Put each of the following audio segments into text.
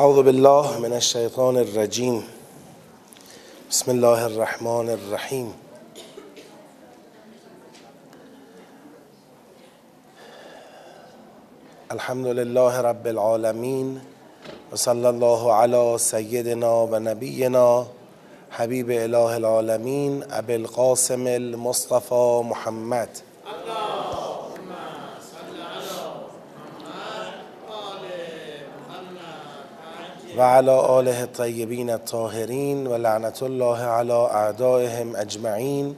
اعوذ بالله من الشیطان الرجیم بسم الله الرحمن الرحیم الحمد لله رب العالمين وصلى الله على سيدنا ونبينا حبيب اله العالمين ابي القاسم المصطفى محمد. و علی آله الطیبین الطاهرین و لعنت الله علی اعدائهم اجمعین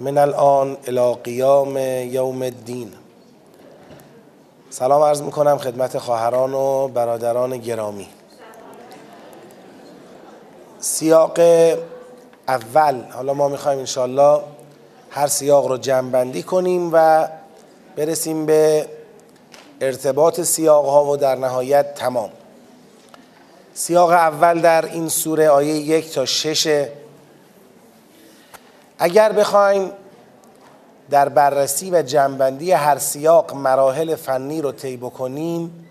من الان الى قیام یوم الدین. سلام عرض می‌کنم خدمت خواهران و برادران گرامی. سیاق اول حالا ما می‌خوایم انشالله هر سیاق رو جمعبندی کنیم و برسیم به ارتباط سیاق ها و در نهایت تمام. سیاق اول در این سوره آیه یک تا شش. اگر بخوایم در بررسی و جنبندی هر سیاق مراحل فنی رو طی بکنیم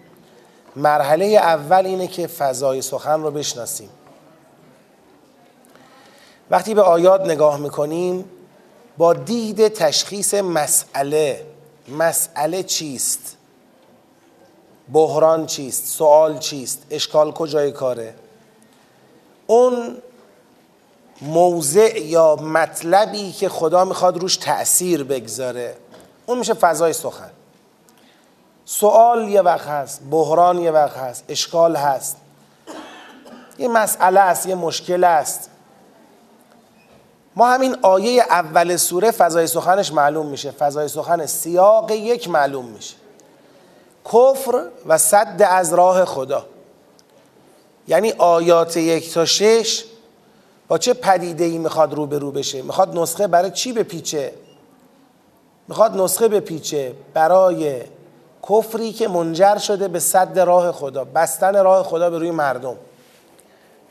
مرحله اول اینه که فضای سخن رو بشناسیم. وقتی به آیات نگاه می‌کنیم با دید تشخیص مسئله مسئله چیست؟ بحران چیست؟ سوال چیست؟ اشکال کجای کاره؟ اون موضع یا مطلبی که خدا می‌خواد روش تأثیر بگذاره اون میشه فضای سخن. سوال یه وقت هست بحران یه وقت هست اشکال هست. یه مسئله است یه مشکل است. ما همین آیه اول سوره فضای سخنش معلوم میشه. فضای سخن سیاق یک معلوم میشه. کفر و صد از راه خدا. یعنی آیات یک تا شش با چه پدیده ای می‌خواد روبرو بشه؟ می‌خواد نسخه برای چی بپیچه؟ می‌خواد نسخه بپیچه برای کفری که منجر شده به صد راه خدا بستن راه خدا به روی مردم.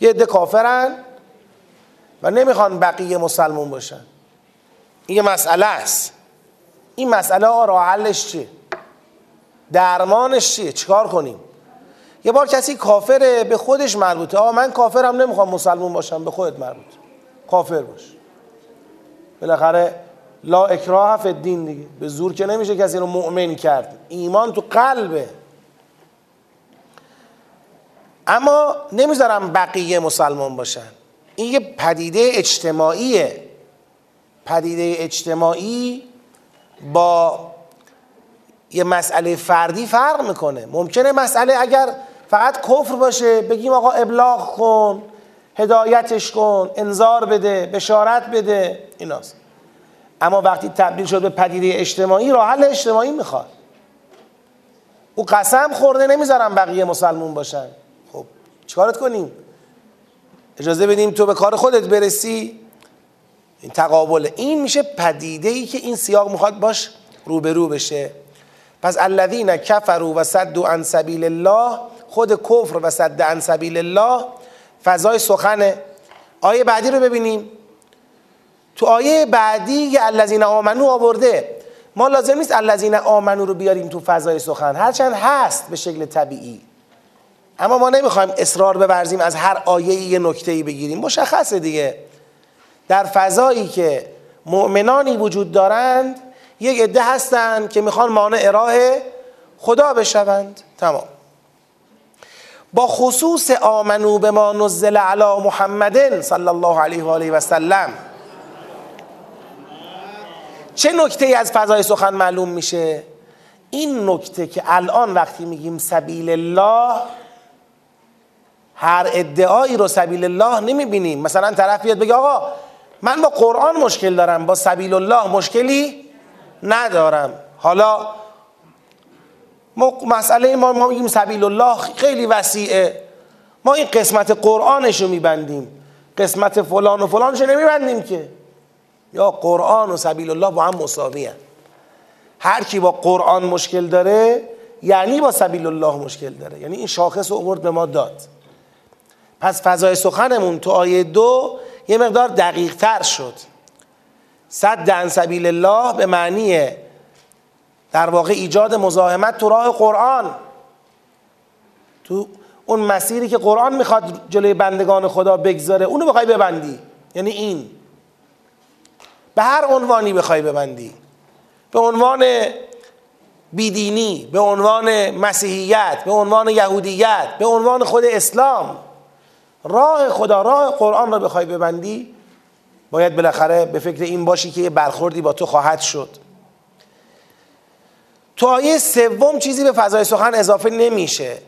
یه عده کافرن و نمی‌خوان بقیه مسلمون باشن. این یه مسئله است. این مسئله راه حلش چیه؟ درمانش چیه؟ چیکار کنیم؟ یه بار کسی کافره به خودش مربوطه. آقا من کافرم نمی‌خوام مسلمون باشم به خودت مربوط کافر باش. بالاخره لا اکراه فی الدین دیگه. به زور که نمیشه کسی رو مؤمن کرد. ایمان تو قلبه. اما نمی‌ذارم بقیه مسلمان باشن. این یه پدیده اجتماعیه. پدیده اجتماعی با یه مسئله فردی فرق می‌کنه. ممکنه مسئله اگر فقط کفر باشه بگیم آقا ابلاغ کن هدایتش کن انذار بده بشارت بده ایناست. اما وقتی تبدیل شد به پدیده اجتماعی راه حل اجتماعی می‌خواد. او قسم خورده نمی‌ذارم بقیه مسلمون باشن. خب چیکارت کنیم؟ اجازه بدیم تو به کار خودت برسی؟ این تقابله این میشه پدیده ای که این سیاق می‌خواد باش روبرو بشه. پس الذین کفروا و صدوا عن سبیل الله خود کفر و صد عن سبیل الله فضای سخنه. آیه بعدی رو ببینیم. تو آیه بعدی یه الذین آمنو آورده. ما لازم نیست الذین آمنو رو بیاریم تو فضای سخن. هرچند هست به شکل طبیعی. اما ما نمی‌خوایم اصرار بورزیم از هر آیه یه نکته بگیریم. مشخصه دیگه. در فضایی که مؤمنانی وجود دارند یک عده هستند که می‌خوان مانع راه خدا بشوند. تمام. با خصوص آمنو به ما نزل علی محمد صلی الله علیه و آله و سلم. چه نکته از فضای سخن معلوم میشه؟ این نکته که الان وقتی میگیم سبیل الله هر ادعایی رو سبیل الله نمی‌بینیم. مثلا طرف بیاد بگه آقا من با قرآن مشکل دارم با سبیل الله مشکلی ندارم. حالا مسئله ما ما میگیم سبیل الله خیلی وسیعه. ما این قسمت قرآنش رو میبندیم. قسمت فلان و فلانش رو نمیبندیم که. یا قرآن و سبیل الله با هم مساوی. هر کی با قرآن مشکل داره یعنی با سبیل الله مشکل داره. یعنی این شاخص رو اوورد به ما داد. پس فضای سخنمون تو آیه دو یه مقدار دقیق تر شد. صد عن سبیل الله به معنی در واقع ایجاد مزاحمت تو راه قرآن. تو اون مسیری که قرآن می‌خواد جلوی بندگان خدا بگذاره اونو بخوای ببندی. یعنی این. به هر عنوانی بخوای ببندی. به عنوان بیدینی به عنوان مسیحیت به عنوان یهودیت به عنوان خود اسلام. راه خدا راه قرآن را بخوای ببندی. باید بالاخره به فکر این باشی که یه برخوردی با تو خواهد شد. تو آیه سوم چیزی به فضای سخن اضافه نمیشه.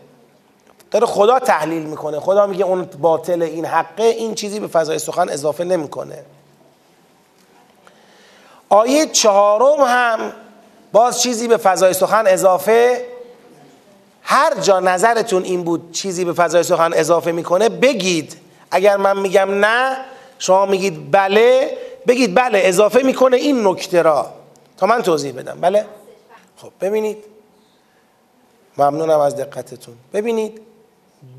داره خدا تحلیل می‌کنه. خدا میگه اون باطل این حقه این چیزی به فضای سخن اضافه نمی‌کنه. آیه چهارم هم باز چیزی به فضای سخن اضافه هر جا نظرتون این بود چیزی به فضای سخن اضافه می‌کنه بگید. اگر من میگم نه شما میگید بله بگید بله اضافه می‌کنه این نکته را. تا من توضیح بدم. بله؟ خب ببینید. ممنونم از دقتتون. ببینید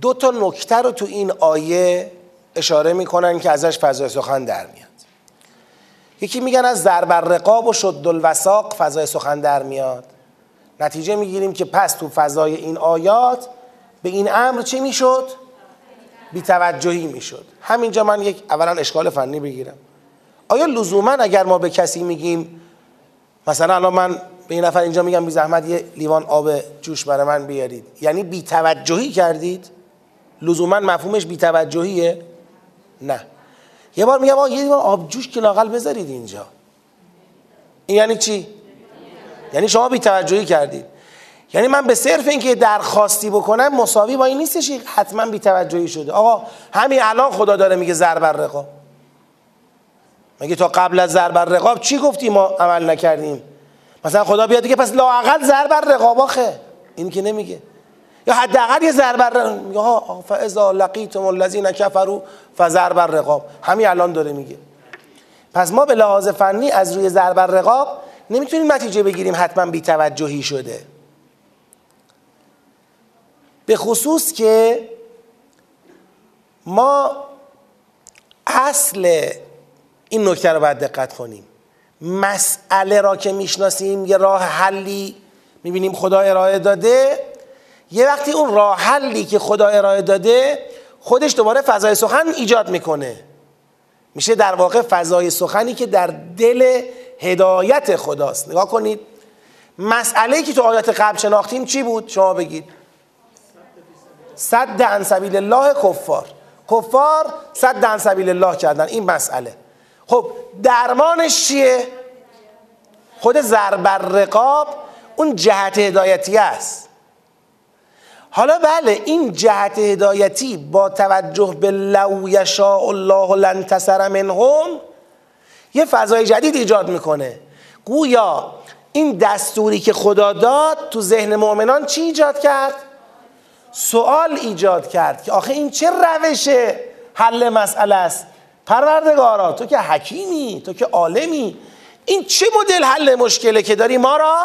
دو تا نکته رو تو این آیه اشاره می‌کنن که ازش فضای سخن در میاد. یکی میگن از ضرب رقاب و شد الوساق فضای سخن در میاد. نتیجه می‌گیریم که پس تو فضای این آیات به این امر چی می‌شد؟ بیتوجهی می‌شد. همینجا من یک اولا اشکال فنی بگیرم. آیا لزوما اگر ما به کسی میگیم مثلا الان من به این نفر اینجا میگم بی زحمت یه لیوان آب جوش برای من بیارید. یعنی بیتوجهی کردید؟ لزوما مفهومش بیتوجهیه؟ نه. یه بار میگم یه لیوان آب جوش که لاقل بذارید اینجا. این یعنی چی؟ یعنی شما بیتوجهی کردید. یعنی من به صرف اینکه درخواستی بکنم مساوی با این نیستش حتما بیتوجهی شده. آقا همین الان خدا داره میگه ضرب رقاب. مگه تا قبل از ضرب رقاب چی گفتی ما عمل نکردیم؟ مثلا خدا بیاد دیگه پس لاقل ضرب رقاب آخه. این که نمیگه. یا حداقل یه ضرب میگه ها فاذا لقیتم الذین کفروا فضرب الرقاب همین الان داره میگه. پس ما به لحاظ فنی از روی ضرب رقاب نمی‌تونیم نتیجه بگیریم حتما بیتوجهی شده. به خصوص که ما اصل این نکته رو باید دقت کنیم. مسئله را که می‌شناسیم یه راه حلی می‌بینیم خدا ارائه داده. یه وقتی اون راه حلی که خدا ارائه داده خودش دوباره فضای سخن ایجاد می‌کنه. میشه در واقع فضای سخنی که در دل هدایت خداست. نگاه کنید. مسئله که تو آیات قبل شناختیم چی بود؟ شما بگید. صد عن سبیل الله کفار. کفار صد عن سبیل الله کردن. این مسئله. خب درمانش چیه؟ خود ضرب رقاب اون جهت هدایتی است. حالا بله این جهت هدایتی با توجه به لو یشاء الله لنتصر منهم یه فضای جدید ایجاد می‌کنه. گویا این دستوری که خدا داد تو ذهن مؤمنان چی ایجاد کرد؟ سوال ایجاد کرد که آخه این چه روش حل مسئله است؟ پروردگارا تو که حکیمی تو که عالمی این چه مدل حل مشکله که داری ما را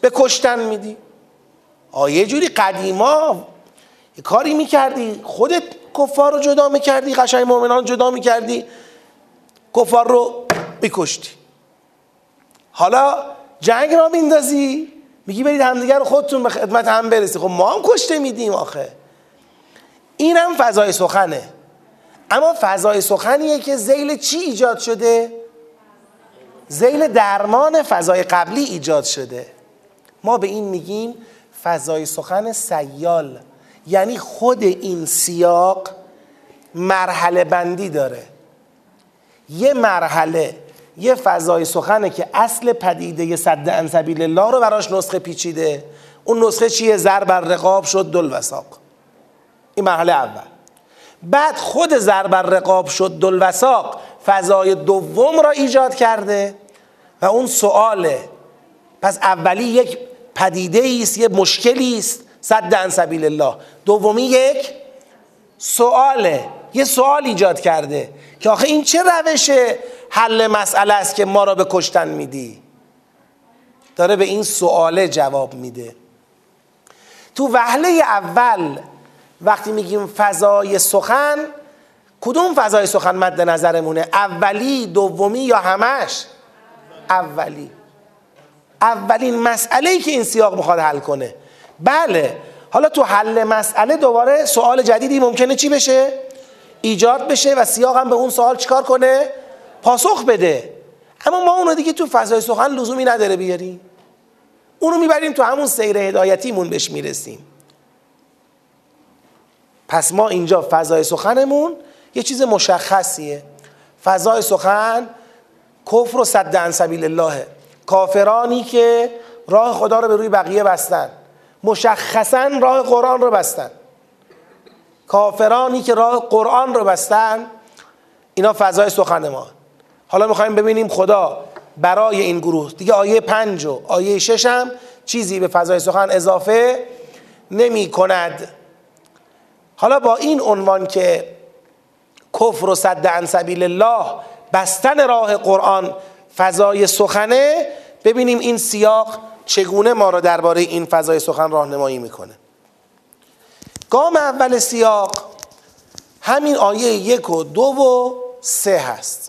به کشتن میدی؟ آیه جوری قدیما کاری می‌کردی خودت کفار رو جدا می‌کردی قشنگ مؤمنان جدا می‌کردی کفار رو بکشتی حالا جنگ را میندازی میگی برید همدیگر خودتون به خدمت هم برسی خب ما هم کشته میدیم آخه. این هم فضای سخنه. اما فضای سخنیه که زیل چی ایجاد شده؟ زیل درمان فضای قبلی ایجاد شده. ما به این میگیم فضای سخن سیال. یعنی خود این سیاق مرحله بندی داره. یه مرحله یه فضای سخنه که اصل پدیده صد انسبیل الله رو براش نسخه پیچیده. اون نسخه چیه؟ زر بر رقاب شد دل وساق این مرحله اول. بعد خود بر رقاب شد دل وساق فضای دوم را ایجاد کرده و اون سواله پس اولی یک پدیده است یه مشکلی است صد عن سبیل الله دومی یک سواله یه سوال ایجاد کرده که آخه این چه روش حل مسئله است که ما را به کشتن میدی. داره به این سواله جواب میده. تو وهله اول وقتی میگیم فضای سخن کدوم فضای سخن مد نظرمونه؟ اولی دومی یا همش؟ اولی. اولین مسئله ای که این سیاق می‌خواد حل کنه. بله. حالا تو حل مسئله دوباره سوال جدیدی ممکنه چی بشه؟ ایجاد بشه و سیاق هم به اون سوال چیکار کنه؟ پاسخ بده. اما ما اونو دیگه تو فضای سخن لزومی نداره بیاریم اونو می‌بریم تو همون سیر هدایتیمون بهش می‌رسیم. پس ما اینجا فضای سخنمون یه چیز مشخصیه. فضای سخن کفر و صد عن سبیل الله. کافرانی که راه خدا رو به روی بقیه بستن. مشخصا راه قرآن رو بستن. کافرانی که راه قرآن رو بستن اینا فضای سخن ما. حالا می‌خوایم ببینیم خدا برای این گروه. دیگه آیه پنج و آیه شش هم چیزی به فضای سخن اضافه نمی کند حالا با این عنوان که کفر و صد عن سبیل الله بستن راه قرآن فضای سخنه ببینیم این سیاق چگونه ما را درباره این فضای سخن راهنمایی می‌کنه. گام اول سیاق همین آیه یک و دو و سه هست.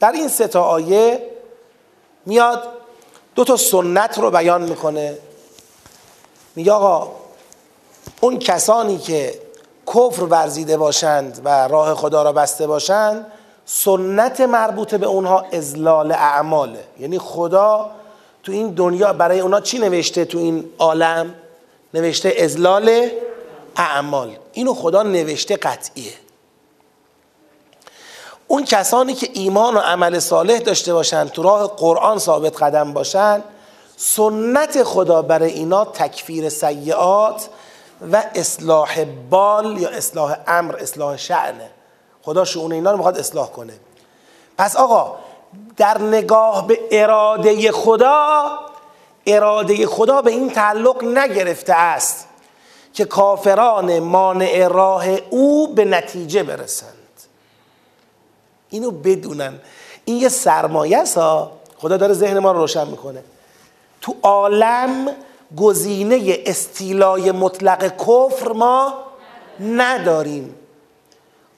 در این سه تا آیه میاد دو تا سنت رو بیان می‌کنه. میگه آقا اون کسانی که کفر ورزیده باشند و راه خدا را بسته باشند سنت مربوط به اونها ازلال اعماله. یعنی خدا تو این دنیا برای اونا چی نوشته تو این عالم؟ نوشته ازلال اعمال. اینو خدا نوشته قطعیه. اون کسانی که ایمان و عمل صالح داشته باشند تو راه قرآن ثابت قدم باشند سنت خدا برای اینا تکفیر سیعات و اصلاح بال یا اصلاح امر اصلاح شعنه خدا شعون اینا رو می‌خواد اصلاح کنه. پس آقا در نگاه به اراده خدا اراده خدا به این تعلق نگرفته است که کافران مانع راه او به نتیجه برسند اینو بدونن. این یه سرمایه ها. خدا داره ذهن ما رو روشن می‌کنه. تو عالم گزینه استیلای مطلق کفر ما نداریم.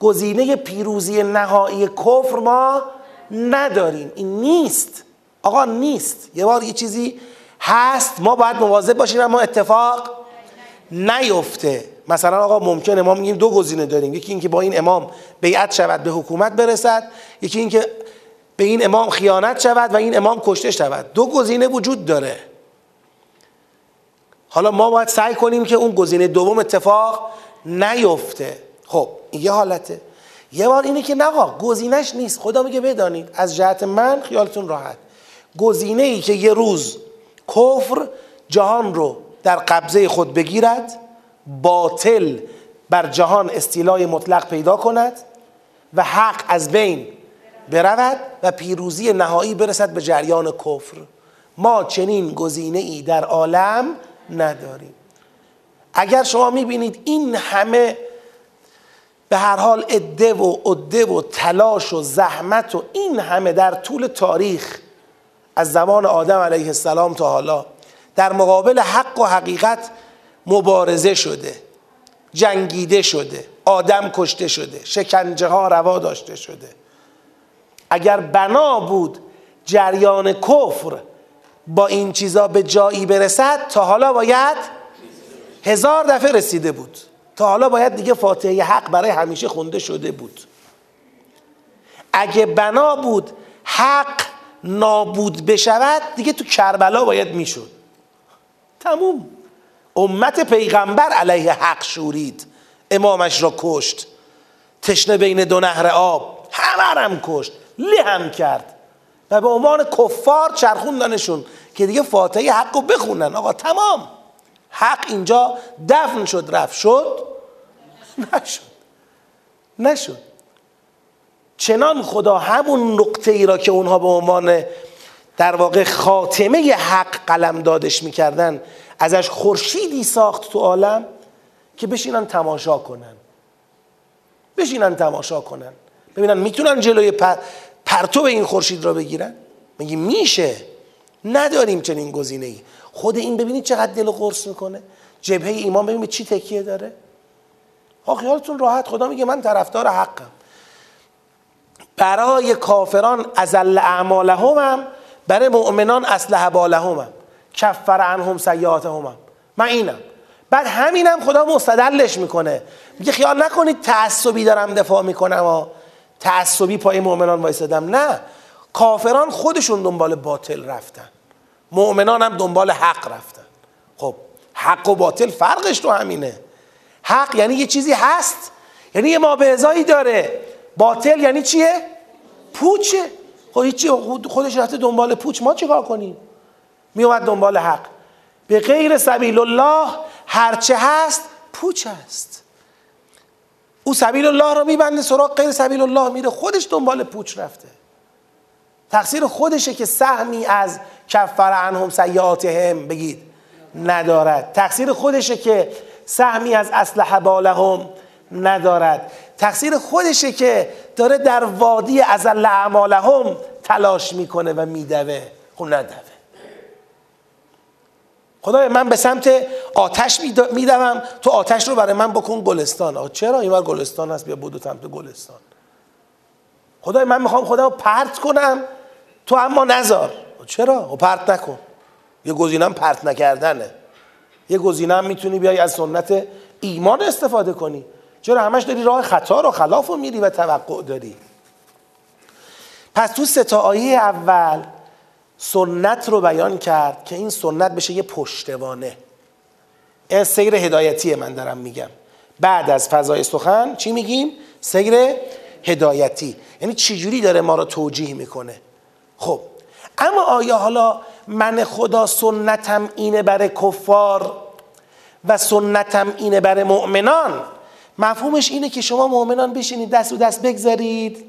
گزینه پیروزی نهایی کفر ما نداریم. این نیست. آقا نیست. یه بار یه چیزی هست. ما باید مواظب باشیم اما اتفاق نیفته. مثلا آقا ممکنه ما میگیم دو گزینه داریم. یکی اینکه با این امام بیعت شود به حکومت برسد. یکی اینکه به این امام خیانت شود و این امام کشته شود. دو گزینه وجود داره. حالا ما باید سعی کنیم که اون گزینه دوم اتفاق نیفته. خب یه حالته. یه بار اینه که نه گزینش نیست. خدا میگه بدانید. از جهت من خیالتون راحت. گزینه ای که یه روز کفر جهان رو در قبضه خود بگیرد باطل بر جهان استیلای مطلق پیدا کند و حق از بین برود و پیروزی نهایی برسد به جریان کفر. ما چنین گزینه ای در عالم نداریم. اگر شما می‌بینید این همه به هر حال عده و عده و تلاش و زحمت و این همه در طول تاریخ از زمان آدم علیه السلام تا حالا در مقابل حق و حقیقت مبارزه شده جنگیده شده آدم کشته شده شکنجه ها روا داشته شده. اگر بنا بود جریان کفر با این چیزا به جایی برسد تا حالا باید هزار دفعه رسیده بود. تا حالا باید دیگه فاتحه حق برای همیشه خونده شده بود. اگه بنا بود حق نابود بشود دیگه تو کربلا باید می‌شد. تموم. امت پیغمبر علیه حق شورید. امامش را کشت. تشنه بین دو نهر آب. همه هم کشت. هم کرد. و به عنوان کفار چرخوندنشون که دیگه فاتحه حق رو بخونن. آقا تمام. حق اینجا دفن شد. رفت شد؟ نشد. نشد. چنان خدا همون نقطه ای را که اونها به عنوان در واقع خاتمه حق قلم دادش می‌کردن ازش خورشیدی ساخت تو عالم که بشینن تماشا کنن. بشینن تماشا کنن. ببینن می‌تونن جلوی پر... پرتو این خورشید را بگیرن؟ میگی میشه. نداریم چنین گزینه ای خود این ببینید چقدر دل قرص می‌کنه. جبهه ایمان ببینید چی تکیه داره. ها خیالتون راحت خدا میگه من طرفدار حقم. برای کافران ازل اعمالهم هم برای مؤمنان اصلح بالهم هم. کفر عنهم سیئاتهم. هم من اینم. بعد همینم خدا مستدلش می‌کنه. میگه خیال نکنید تعصبی دارم دفاع می‌کنم و تعصبی پای مؤمنان وایسادم. نه. کافران خودشون دنبال باطل رفتن. مؤمنان هم دنبال حق رفتن. خب حق و باطل فرقش تو همینه. حق یعنی یه چیزی هست. یعنی یه مابعضایی داره. باطل یعنی چیه؟ پوچه. خب هیچی خودش رفته دنبال پوچ. ما چیکار کنیم؟ میومد دنبال حق. به غیر سبیل الله هرچه هست پوچ است. او سبیل الله رو میبنده سراغ غیر سبیل الله میره خودش دنبال پوچ رفته. تقصیر خودشه که سهمی از کفر عنهم سیعاتهم بگید ندارد. تقصیر خودشه که سهمی از اصلح بالهم ندارد. تقصیر خودشه که داره در وادی ازل اعمالهم تلاش می‌کنه و میدوه. خب ندوه. خدای من به سمت آتش میدوم. تو آتش رو برای من بکن گلستان. آه چرا این گلستان هست؟ بیا بودو سمت گلستان. خدای من می‌خوام خدا رو پرت کنم. تو اما نزار. چرا؟ و پرت نکن. یه گزینم پرت نکردنه. یه گزینم می‌تونی بیای از سنت ایمان استفاده کنی. چرا همش داری راه خطا رو خلاف رو میری و توقع داری؟ پس تو ستا آیه اول سنت رو بیان کرد که این سنت بشه یه پشتوانه. این سیر هدایتی من دارم میگم. بعد از فضای سخن چی میگیم؟ سیر هدایتی. یعنی چجوری داره ما رو توجیه می‌کنه؟ خب اما آیا حالا من خدا سنتم اینه برای کفار و سنتم اینه برای مؤمنان؟ مفهومش اینه که شما مؤمنان بشینید دست و دست بگذارید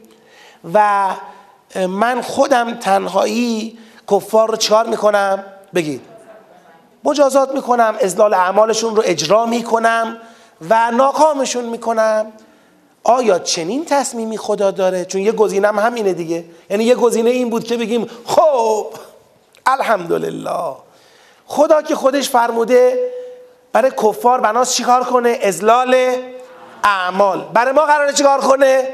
و من خودم تنهایی کفار رو چکار می‌کنم؟ بگید. مجازات می‌کنم ازلال اعمالشون رو اجرا می‌کنم و ناکامشون می‌کنم. آیا چنین تصمیمی خدا داره؟ چون یه گزینم همینه دیگه. یعنی یه گزینه این بود که بگیم خب الحمدلله. خدا که خودش فرموده برای کفار بناس چیکار کنه؟ ازلال اعمال. برای ما قراره چیکار کنه؟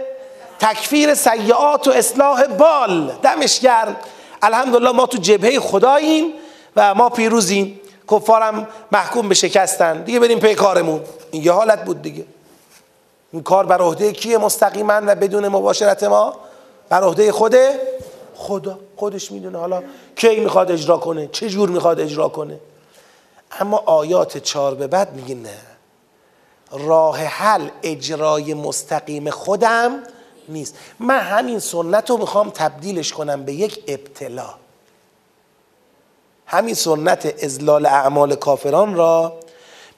تکفیر سیعات و اصلاح بال. دمش گرم. الحمدلله ما تو جبهه خداییم و ما پیروزیم. کفارم محکوم به شکستن. دیگه بریم پی کارمون. این یه حالت بود دیگه. این کار بر عهده کیه مستقیما و بدون مباشرت ما؟ بر عهده خوده خدا. خودش می‌دونه حالا کی می‌خواد اجرا کنه چه جور می‌خواد اجرا کنه. اما آیات چهار به بعد میگه نه. راه حل اجرای مستقیم خودم نیست. من همین سنت رو می‌خوام تبدیلش کنم به یک ابتلا. همین سنت ازلال اعمال کافران را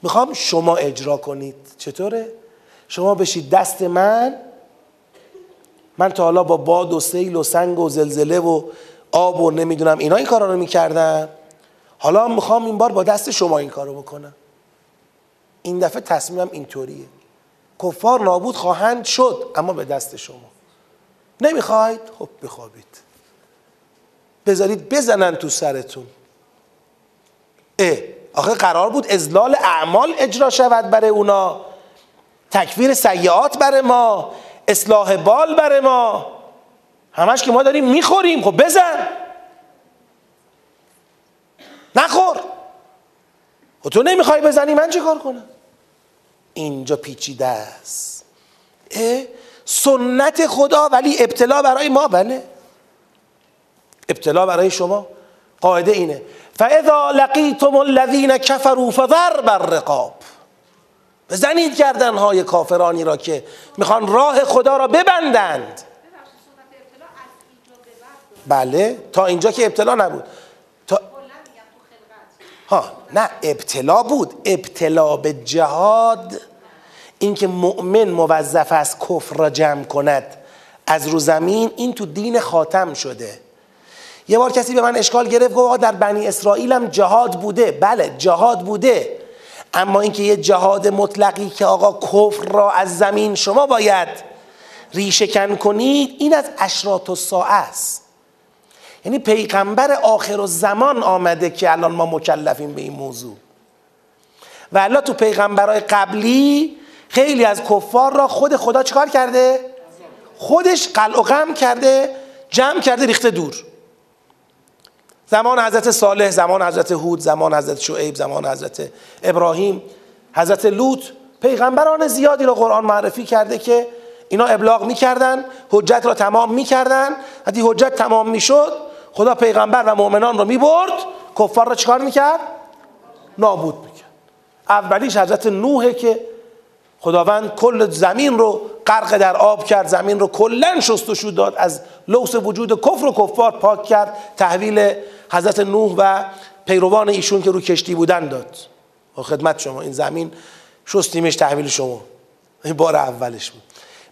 می‌خوام شما اجرا کنید. چطوره؟ شما بشید دست من. من تا حالا با باد و سیل و سنگ و زلزله و آب و نمی‌دونم اینا این کارا رو می‌کردم. حالا می‌خوام این بار با دست شما این کارو بکنم. این دفعه تصمیمم اینطوریه. کفار نابود خواهند شد اما به دست شما. نمی‌خواید خب بخوابید. بذارید بزنن تو سرتون. اه آخه قرار بود ازلال اعمال اجرا شود برای اونا. تکفیر سیعات برای ما. اصلاح بال برای ما. همش که ما داریم می‌خوریم. خب بزن. نخور. و خب تو نمی‌خوای بزنی؟ من چه کار کنم؟ اینجا پیچیده است. سنت خدا ولی ابتلا برای ما بله. ابتلا برای شما قاعده اینه. فاذا لقیتم الذین کفروا فضرب الرقاب. بزنید گردن های کافرانی را که می‌خوان راه خدا را ببندند. بله تا اینجا که ابتلا نبود. ها نه ابتلا بود. ابتلا به جهاد اینکه مؤمن موظف است کفر را جمع کند. از رو زمین این تو دین خاتم شده. یه بار کسی به من اشکال گرفت گفت در بنی اسرائیل هم جهاد بوده. بله جهاد بوده. اما اینکه یه جهاد مطلقی که آقا کفر را از زمین شما باید ریشه کن کنید این از اشراط و ساعه است. یعنی پیغمبر آخر و زمان آمده که الان ما مکلفیم به این موضوع و الله تو پیغمبرای قبلی خیلی از کفار را خود خدا چکار کرده؟ خودش قلع و غم کرده جمع کرده ریخته دور زمان حضرت صالح زمان حضرت هود زمان حضرت شعیب زمان حضرت ابراهیم حضرت لوط پیغمبران زیادی رو قرآن معرفی کرده که اینا ابلاغ می‌کردن حجت را تمام می‌کردن. وقتی حجت تمام می‌شد خدا پیغمبر و مؤمنان رو می‌برد کفار را چکار می‌کرد؟ نابود می‌کرد. اولیش حضرت نوحه که خداوند کل زمین رو غرق در آب کرد زمین رو کلا شستشو داد از لوس وجود کفر و کفار پاک کرد تحویل حضرت نوح و پیروان ایشون که رو کشتی بودن داد. خدمت شما این زمین شستیمش تحویل شما. این بار اولش بود.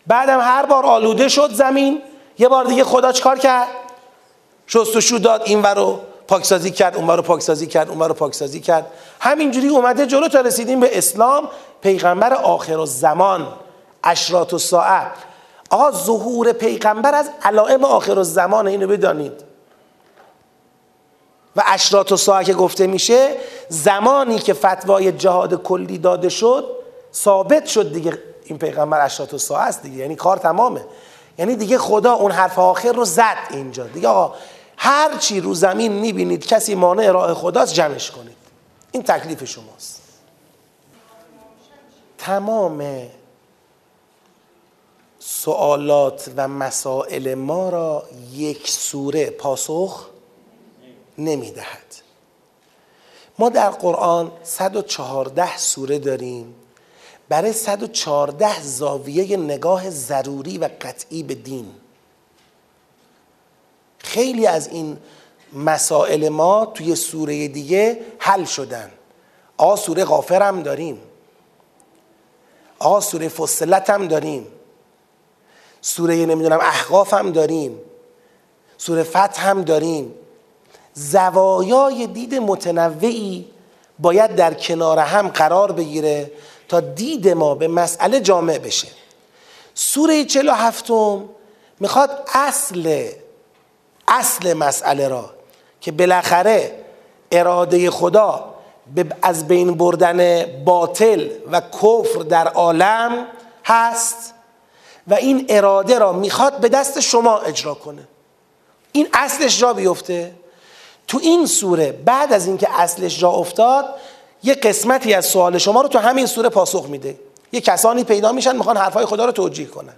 بعدم هر بار آلوده شد زمین. یه بار دیگه خدا چکار کرد؟ شستشو داد این رو پاکسازی کرد اون رو پاکسازی کرد اون رو پاکسازی کرد. همینجوری اومده جلو تا رسیدیم به اسلام پیغمبر آخر زمان اشرات و ساعت. آقا ظهور پیغمبر از علائم آخر زمان اینو بدانید. و اشرات و ساعت که گفته میشه زمانی که فتوای جهاد کلی داده شد ثابت شد دیگه. این پیغمبر اشرات و است دیگه یعنی کار تمامه. یعنی دیگه خدا اون حرف آخر رو زد اینجا. دیگه آقا هر چی رو زمین می‌بینید کسی مانع راه خداست جمعش کنید. این تکلیف شماست. تمام سوالات و مسائل ما را یک سوره پاسخ نمی‌دهد. ما در قرآن 114 سوره داریم. برای 114 زاویه نگاه ضروری و قطعی به دین. خیلی از این مسائل ما توی سوره دیگه حل شدن. آ سوره غافر هم داریم. آ سوره فصلت هم داریم. سوره نمی‌دونم احقاف هم داریم. سوره فتح هم داریم. زوایای دید متنوعی باید در کنار هم قرار بگیره تا دید ما به مسئله جامع بشه. سوره 47 می‌خواد اصل اصل مسئله را که بالاخره اراده خدا از بین بردن باطل و کفر در عالم هست و این اراده را می‌خواد به دست شما اجرا کنه. این اصلش را بیفته. تو این سوره بعد از اینکه اصلش را افتاد یه قسمتی از سوال شما رو تو همین سوره پاسخ میده. یه کسانی پیدا میشن می‌خوان حرفای خدا رو توجیه کنن.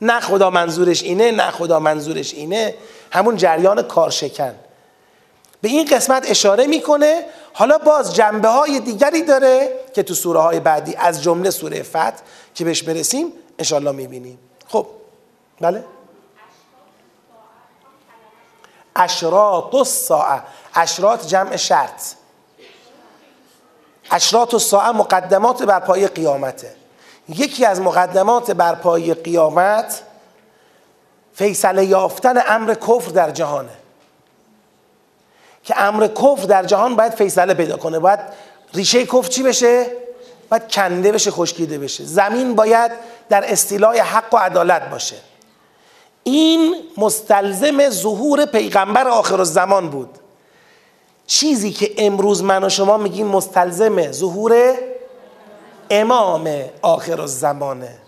نه خدا منظورش اینه نه خدا منظورش اینه. همون جریان کارشکن. به این قسمت اشاره می‌کنه. حالا باز جنبه های دیگری داره که تو سوره های بعدی از جمله سوره فتح که بهش برسیم انشالله می‌بینیم. خب بله؟ اشراط الساعه. اشراط جمع شرط. اشراط الساعه مقدمات بر پای قیامته. یکی از مقدمات بر پای قیامت فیصله یافتن امر کفر در جهانه. که امر کفر در جهان باید فیصله پیدا کنه. باید ریشه کفر چی بشه؟ باید کنده بشه خشکیده بشه. زمین باید در استیلای حق و عدالت باشه. این مستلزم ظهور پیغمبر آخر الزمان بود. چیزی که امروز من و شما میگیم مستلزم ظهور امام آخر الزمانه.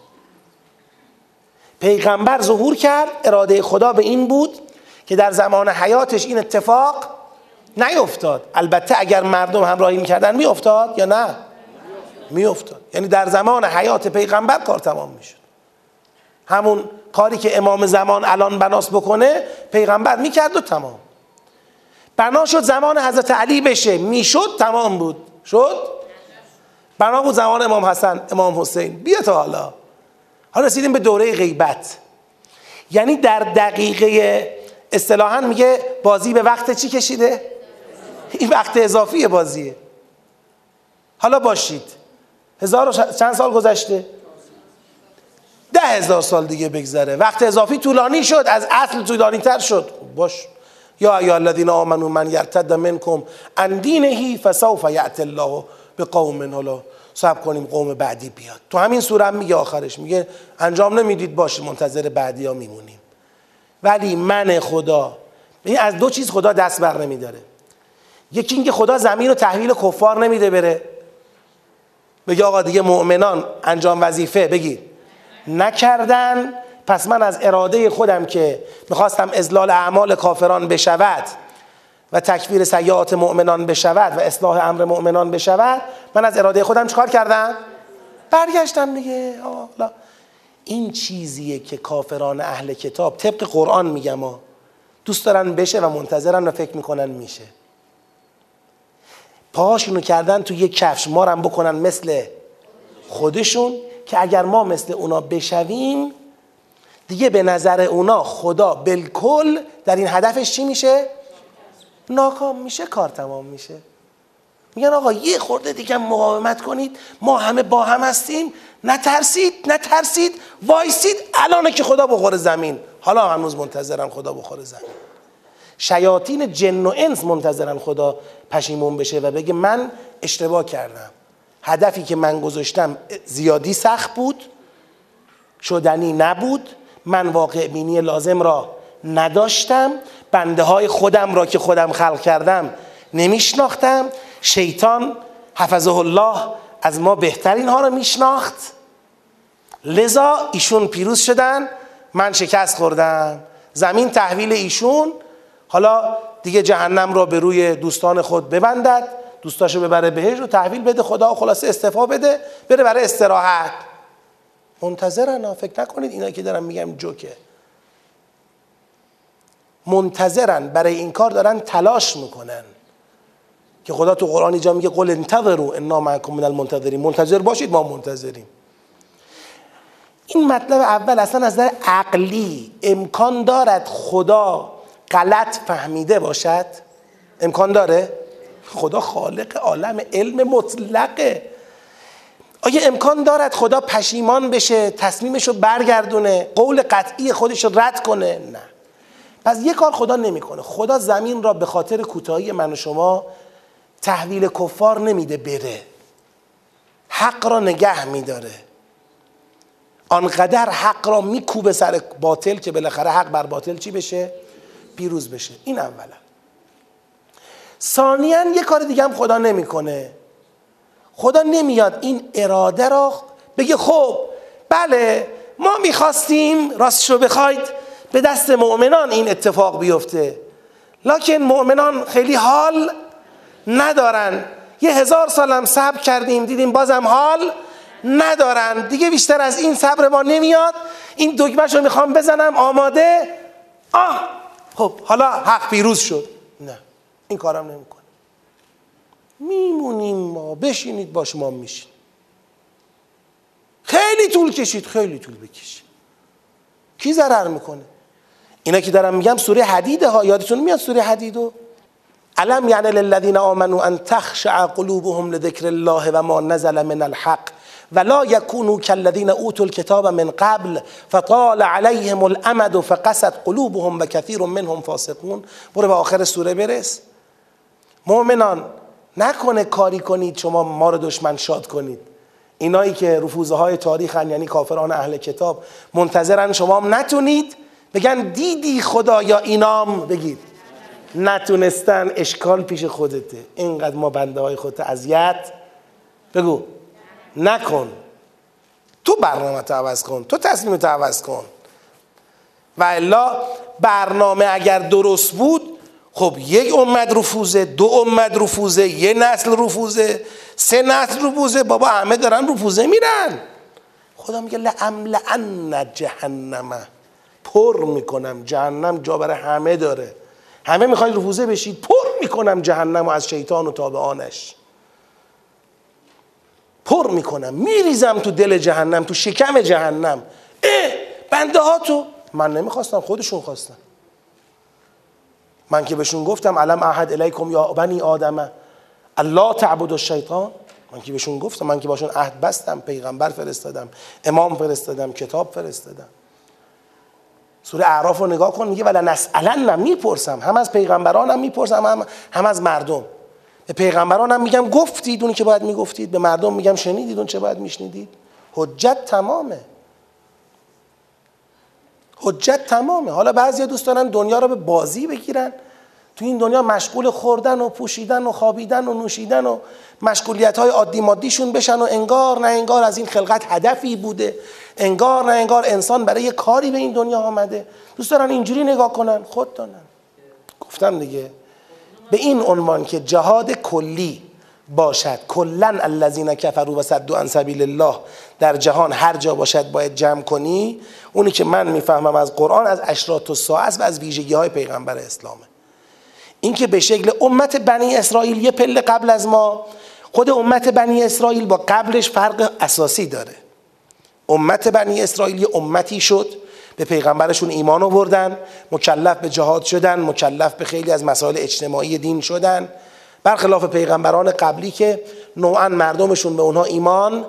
پیغمبر ظهور کرد اراده خدا به این بود که در زمان حیاتش این اتفاق نیفتاد. البته اگر مردم همراهی می‌کردن میافتاد یا نه؟ میافتاد. یعنی در زمان حیات پیغمبر کار تمام می‌شد. همون کاری که امام زمان الان بناس بکنه پیغمبر می‌کرد و تمام. بنا شد زمان حضرت علی بشه. می‌شد؟ تمام بود. شد؟ بنا بود زمان امام حسن امام حسین. بیا تا حالا. حالا رسیدیم به دوره غیبت. یعنی در دقیقه اصطلاحا میگه بازی به وقت چی کشیده؟ این وقت اضافی بازیه حالا باشید. هزار چند سال گذشته؟ ده هزار سال دیگه بگذره. وقت اضافی طولانی شد. از اصل طولانی تر شد باش. یا ایا الذین آمنوا من یرتد منکم عن دینه فسوف یأتی الله به قوم حالا. صبر کنیم قوم بعدی بیاد. تو همین سوره هم میگه آخرش میگه انجام نمی‌دید باشه منتظر بعدی ها میمونیم. ولی من خدا این از دو چیز خدا دست بر نمیداره. یکی اینکه خدا زمین رو تحویل کفار نمیده بره. بگه آقا دیگه مؤمنان انجام وظیفه بگی نکردن پس من از اراده خودم که می‌خواستم ازلال اعمال کافران بشود و تکفیر سیعات مؤمنان بشود و اصلاح امر مؤمنان بشود من از اراده خودم چکار کردم؟ برگشتم دیگه. این چیزیه که کافران اهل کتاب طبق قرآن میگم ها دوست دارن بشه و منتظرن و فکر می‌کنن میشه. پاهاشونو کردن تو یک کفش ما هم بکنن مثل خودشون که اگر ما مثل اونا بشویم دیگه به نظر اونا خدا بالکل در این هدفش چی میشه؟ ناکام میشه کار تمام میشه. میگن آقا یه خورده دیگه مقاومت کنید ما همه با هم هستیم نترسید نترسید وایسید الان که خدا بخوره زمین. حالا هنوز منتظرن خدا بخوره زمین. شیاطین جن و انس منتظرن خدا پشیمون بشه و بگه من اشتباه کردم. هدفی که من گذاشتم زیادی سخت بود شدنی نبود. من واقع بینی لازم را نداشتم بنده های خودم را که خودم خلق کردم نمیشناختم. شیطان حفظه الله از ما بهترین ها را میشناخت. لذا ایشون پیروز شدن من شکست خوردم. زمین تحویل ایشون. حالا دیگه جهنم را به روی دوستان خود ببندد دوستاشو ببره بهش رو تحویل بده خدا خلاصه استفا بده بره برای استراحت. منتظرن. فکر نکنید اینا که دارم میگم جوکه. منتظرن. برای این کار دارن تلاش می‌کنن. که خدا تو قرآن اینجا میگه قل انتظروا انا معکم من المنتظرین. منتظر باشید ما منتظریم. این مطلب اول اصلا از نظر عقلی امکان دارد خدا غلط فهمیده باشد؟ امکان داره؟ خدا خالق عالم علم مطلقه. آیا امکان دارد خدا پشیمان بشه تصمیمش رو برگردونه قول قطعی خودش رو رد کنه؟ نه. پس یه کار خدا نمی‌کنه. خدا زمین را به خاطر کوتاهی من و شما تحویل کفار نمیده بره. حق را نگه میداره. آنقدر حق را میکوبه سر باطل که بالاخره حق بر باطل چی بشه؟ پیروز بشه. این اولا. ثانیا یه کار دیگه هم خدا نمی‌کنه. خدا نمیاد این اراده را بگه خب بله ما می‌خواستیم راستشو بخواید به دست مؤمنان این اتفاق بیفته. لکن مؤمنان خیلی حال ندارن. یه هزار سالم صبر کردیم دیدیم بازم حال ندارن. دیگه بیشتر از این صبر ما نمیاد. این دکمهش رو می‌خوام بزنم آماده؟ آه خب حالا حق پیروز شد. نه این کارم نمی‌کنه. میمونیم ما. بشینید باش ما میشین خیلی طول کشید خیلی طول بکشید. کی ضرر می‌کنه؟ اینا که دارم میگم سوره حدیده ها. یادتون میاد سوره حدیدو؟ علم یعنی للذین آمنوا ان تخشع قلوبهم لذکر الله و ما نزل من الحق ولا يكونوا كالذين اوتوا الكتاب من قبل فطال عليهم الامد فقست قلوبهم و كثير منهم فاسقون. برو به آخر سوره برس. مؤمنان نکنه کاری کنید شما ما رو دشمن شاد کنید. اینایی که رفوزه های تاریخ هن یعنی کافران اهل کتاب منتظرن شما هم نتونید. بگن دیدی خدا یا اینام؟ بگید. نتونستن اشکال پیش خودته. اینقدر ما بنده های خودت اذیت. بگو. نکن. تو برنامه تو عوض کن. تو تصمیم تو عوض کن. و الا برنامه اگر درست بود خب یک امت رفوزه دو امت رفوزه یه نسل رفوزه سه نسل رفوزه بابا همه دارن رفوزه میرن. خدا میگه لعملعن جهنم. پر می‌کنم. جهنم جا برای همه داره. همه می‌خواید رفوزه بشید پر می‌کنم جهنم و از شیطان و تابعانش. پر می‌کنم. میریزم تو دل جهنم تو شکم جهنم. اه بنده ها تو من نمی‌خواستم خودشون خواستم من که بهشون گفتم علم احد الیکم یا بنی آدمه الله تعبد الشیطان؟ من که بهشون گفتم من که باشون عهد بستم پیغمبر فرستادم امام فرستادم کتاب فرستادم. سوره اعراف رو نگاه کن میگه ولا نسالن می‌پرسم هم از پیغمبرانم می‌پرسم هم, هم از مردم. به پیغمبرانم میگم گفتید اونی که باید می‌گفتید. به مردم میگم شنیدید اون چه باید میشنیدید؟ حجت تمامه. حجت تمامه. حالا بعضی دوست دارن دنیا رو به بازی بگیرن. تو این دنیا مشغول خوردن و پوشیدن و خوابیدن و نوشیدن و مشغولیت های عادی مادیشون بشن و انگار نه انگار از این خلقت هدفی بوده. انگار نه انگار انسان برای یه کاری به این دنیا آمده. دوست دارن اینجوری نگاه کنن. خود دانن. گفتم دیگه. به این عنوان که جهاد کلی باشد. کلا الذین کفروا و صدوا عن سبیل الله. در جهان هر جا باشد باید جمع کنی. اونی که من می‌فهمم از قرآن از اشراط الساعه و از ویژگی های پیغمبر اسلامه. این که به شکل امت بنی اسرائیل یه پله قبل از ما خود امت بنی اسرائیل با قبلش فرق اساسی داره. امت بنی اسرائیل یه امتی شد به پیغمبرشون ایمان آوردن مکلف به جهاد شدن مکلف به خیلی از مسائل اجتماعی دین شدن. برخلاف پیغمبران قبلی که نوعا مردمشون به اونها ایمان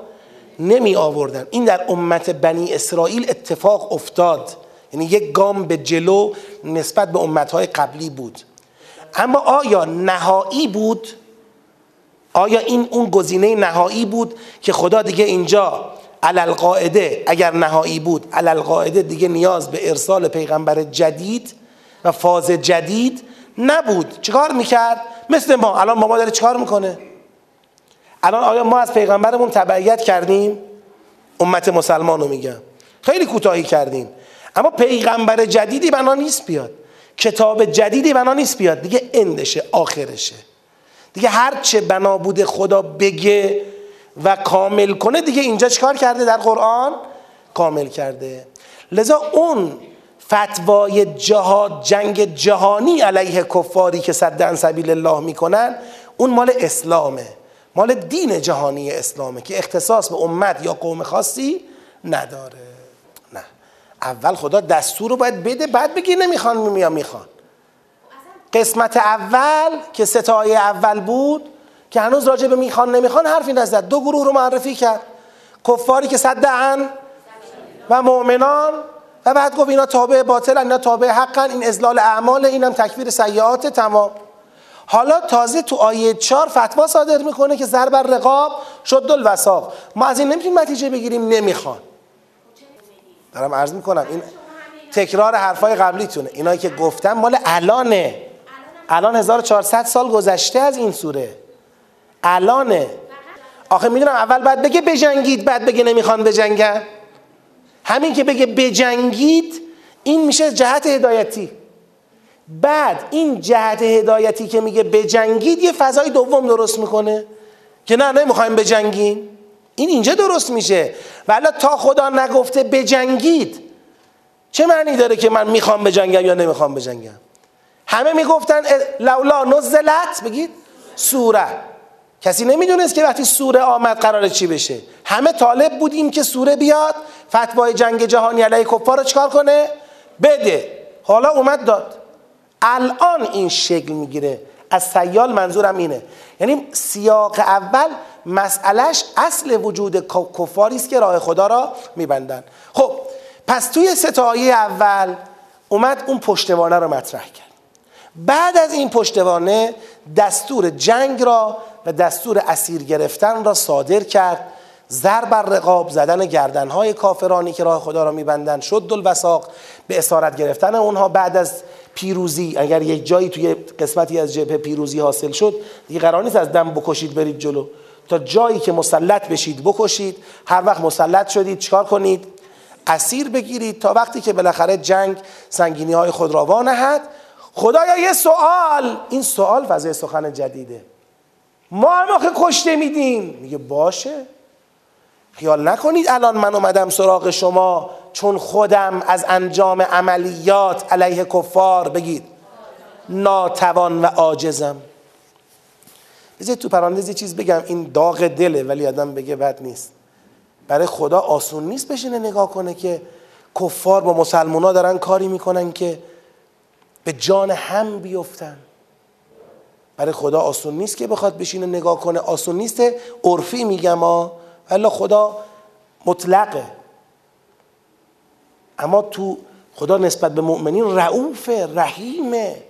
نمی آوردن. این در امت بنی اسرائیل اتفاق افتاد. یعنی یک گام به جلو نسبت به امتهای قبلی بود. اما آیا نهایی بود؟ آیا این اون گزینه نهایی بود که خدا دیگه اینجا علالقاعده اگر نهایی بود علالقاعده دیگه نیاز به ارسال پیغمبر جدید و فاز جدید نبود. چیکار می‌کرد؟ مثل ما. الان ما داره چیکار می‌کنه؟ الان آیا ما از پیغمبرمون تبعیت کردیم؟ امت مسلمان رو میگم. خیلی کوتاهی کردیم. اما پیغمبر جدیدی بنا نیست بیاد. کتاب جدیدی بنا نیست بیاد. دیگه اندشه آخرشه. دیگه هر چه بنا بوده خدا بگه و کامل کنه دیگه اینجا چیکار کرده در قرآن؟ کامل کرده. لذا اون فتوای جهاد جنگ جهانی علیه کفاری که صد سبیل الله می‌کنن اون مال اسلامه. مال دین جهانی اسلامه که اختصاص به امت یا قوم خاصی نداره. نه. اول خدا دستور رو باید بده بعد بگی نمی‌خوان میا می‌خوان. قسمت اول که ستای اول بود که هنوز راجع به می‌خوان نمی‌خوان حرفی نزد. دو گروه رو معرفی کرد. کفاری که صدعن و مؤمنان و بعد گفت اینا تابع باطل اینا تابع حقن این ازلال اعمال اینم تکفیر سیعات تمام. حالا تازه تو آیه چهار فتوا صادر می‌کنه که ضرب رقاب شد الوساق. ما از این نمی‌تونیم نتیجه بگیریم نمی‌خوان. دارم عرض می‌کنم این تکرار حرفای قبلیتونه. اینایی که گفتم مال الانه. الان 1400 سال گذشته از این سوره. الانه. آخه می‌دونم اول بعد بگه بجنگید بعد بگه نمی‌خوان بجنگن. همین که بگه بجنگید این میشه جهت هدایتی. بعد این جهت هدایتی که میگه بجنگید یه فضای دوم درست می‌کنه که نه نمی‌خوایم بجنگیم. این اینجا درست میشه. ولی تا خدا نگفته بجنگید چه معنی داره که من می‌خوام بجنگم یا نمی‌خوام بجنگم؟ همه می‌گفتن لولا نزلت بگید سوره. کسی نمی‌دونست که وقتی سوره آمد قرار چی بشه. همه طالب بودیم که سوره بیاد فتوای جنگ جهانی علیه کفار رو چکار کنه؟ بده. حالا اومد داد. الان این شکل می‌گیره. از سیال منظورم اینه. یعنی سیاق اول مسئلهش اصل وجود کفاری است که راه خدا را میبندن. خب پس توی ستایی اول اومد اون پشتوانه رو مطرح کرد. بعد از این پشتوانه دستور جنگ را و دستور اسیر گرفتن را صادر کرد. زر بر رقاب زدن گردنهای کافرانی که راه خدا را میبندن شد الوساق به اسارت گرفتن اونها بعد از پیروزی اگر یک جایی توی قسمتی از جبهه پیروزی حاصل شد دیگه قرار نیست از دم بکشید برید جلو. تا جایی که مسلط بشید بکشید. هر وقت مسلط شدید چکار کنید؟ اسیر بگیرید تا وقتی که بالاخره جنگ سنگینی های خود را وانهد. خدایا یه سوال! این سوال فضای سخن جدیده. ما هم آخه کشته میدیم. میگه باشه. خیال نکنید الان من اومدم سراغ شما چون خودم از انجام عملیات علیه کفار. بگید. ناتوان و عاجزم. بذارید تو پرانتز چیز بگم. این داغ دله ولی آدم بگه بد نیست. برای خدا آسون نیست بشینه نگاه کنه که کفار با مسلمان ها دارن کاری می‌کنن که به جان هم بیفتن. برای خدا آسون نیست که بخواد بشینه نگاه کنه. آسون نیست عرفی میگم ها ولی خدا مطلقه. اما تو خدا نسبت به مؤمنین رعوف رحیمه.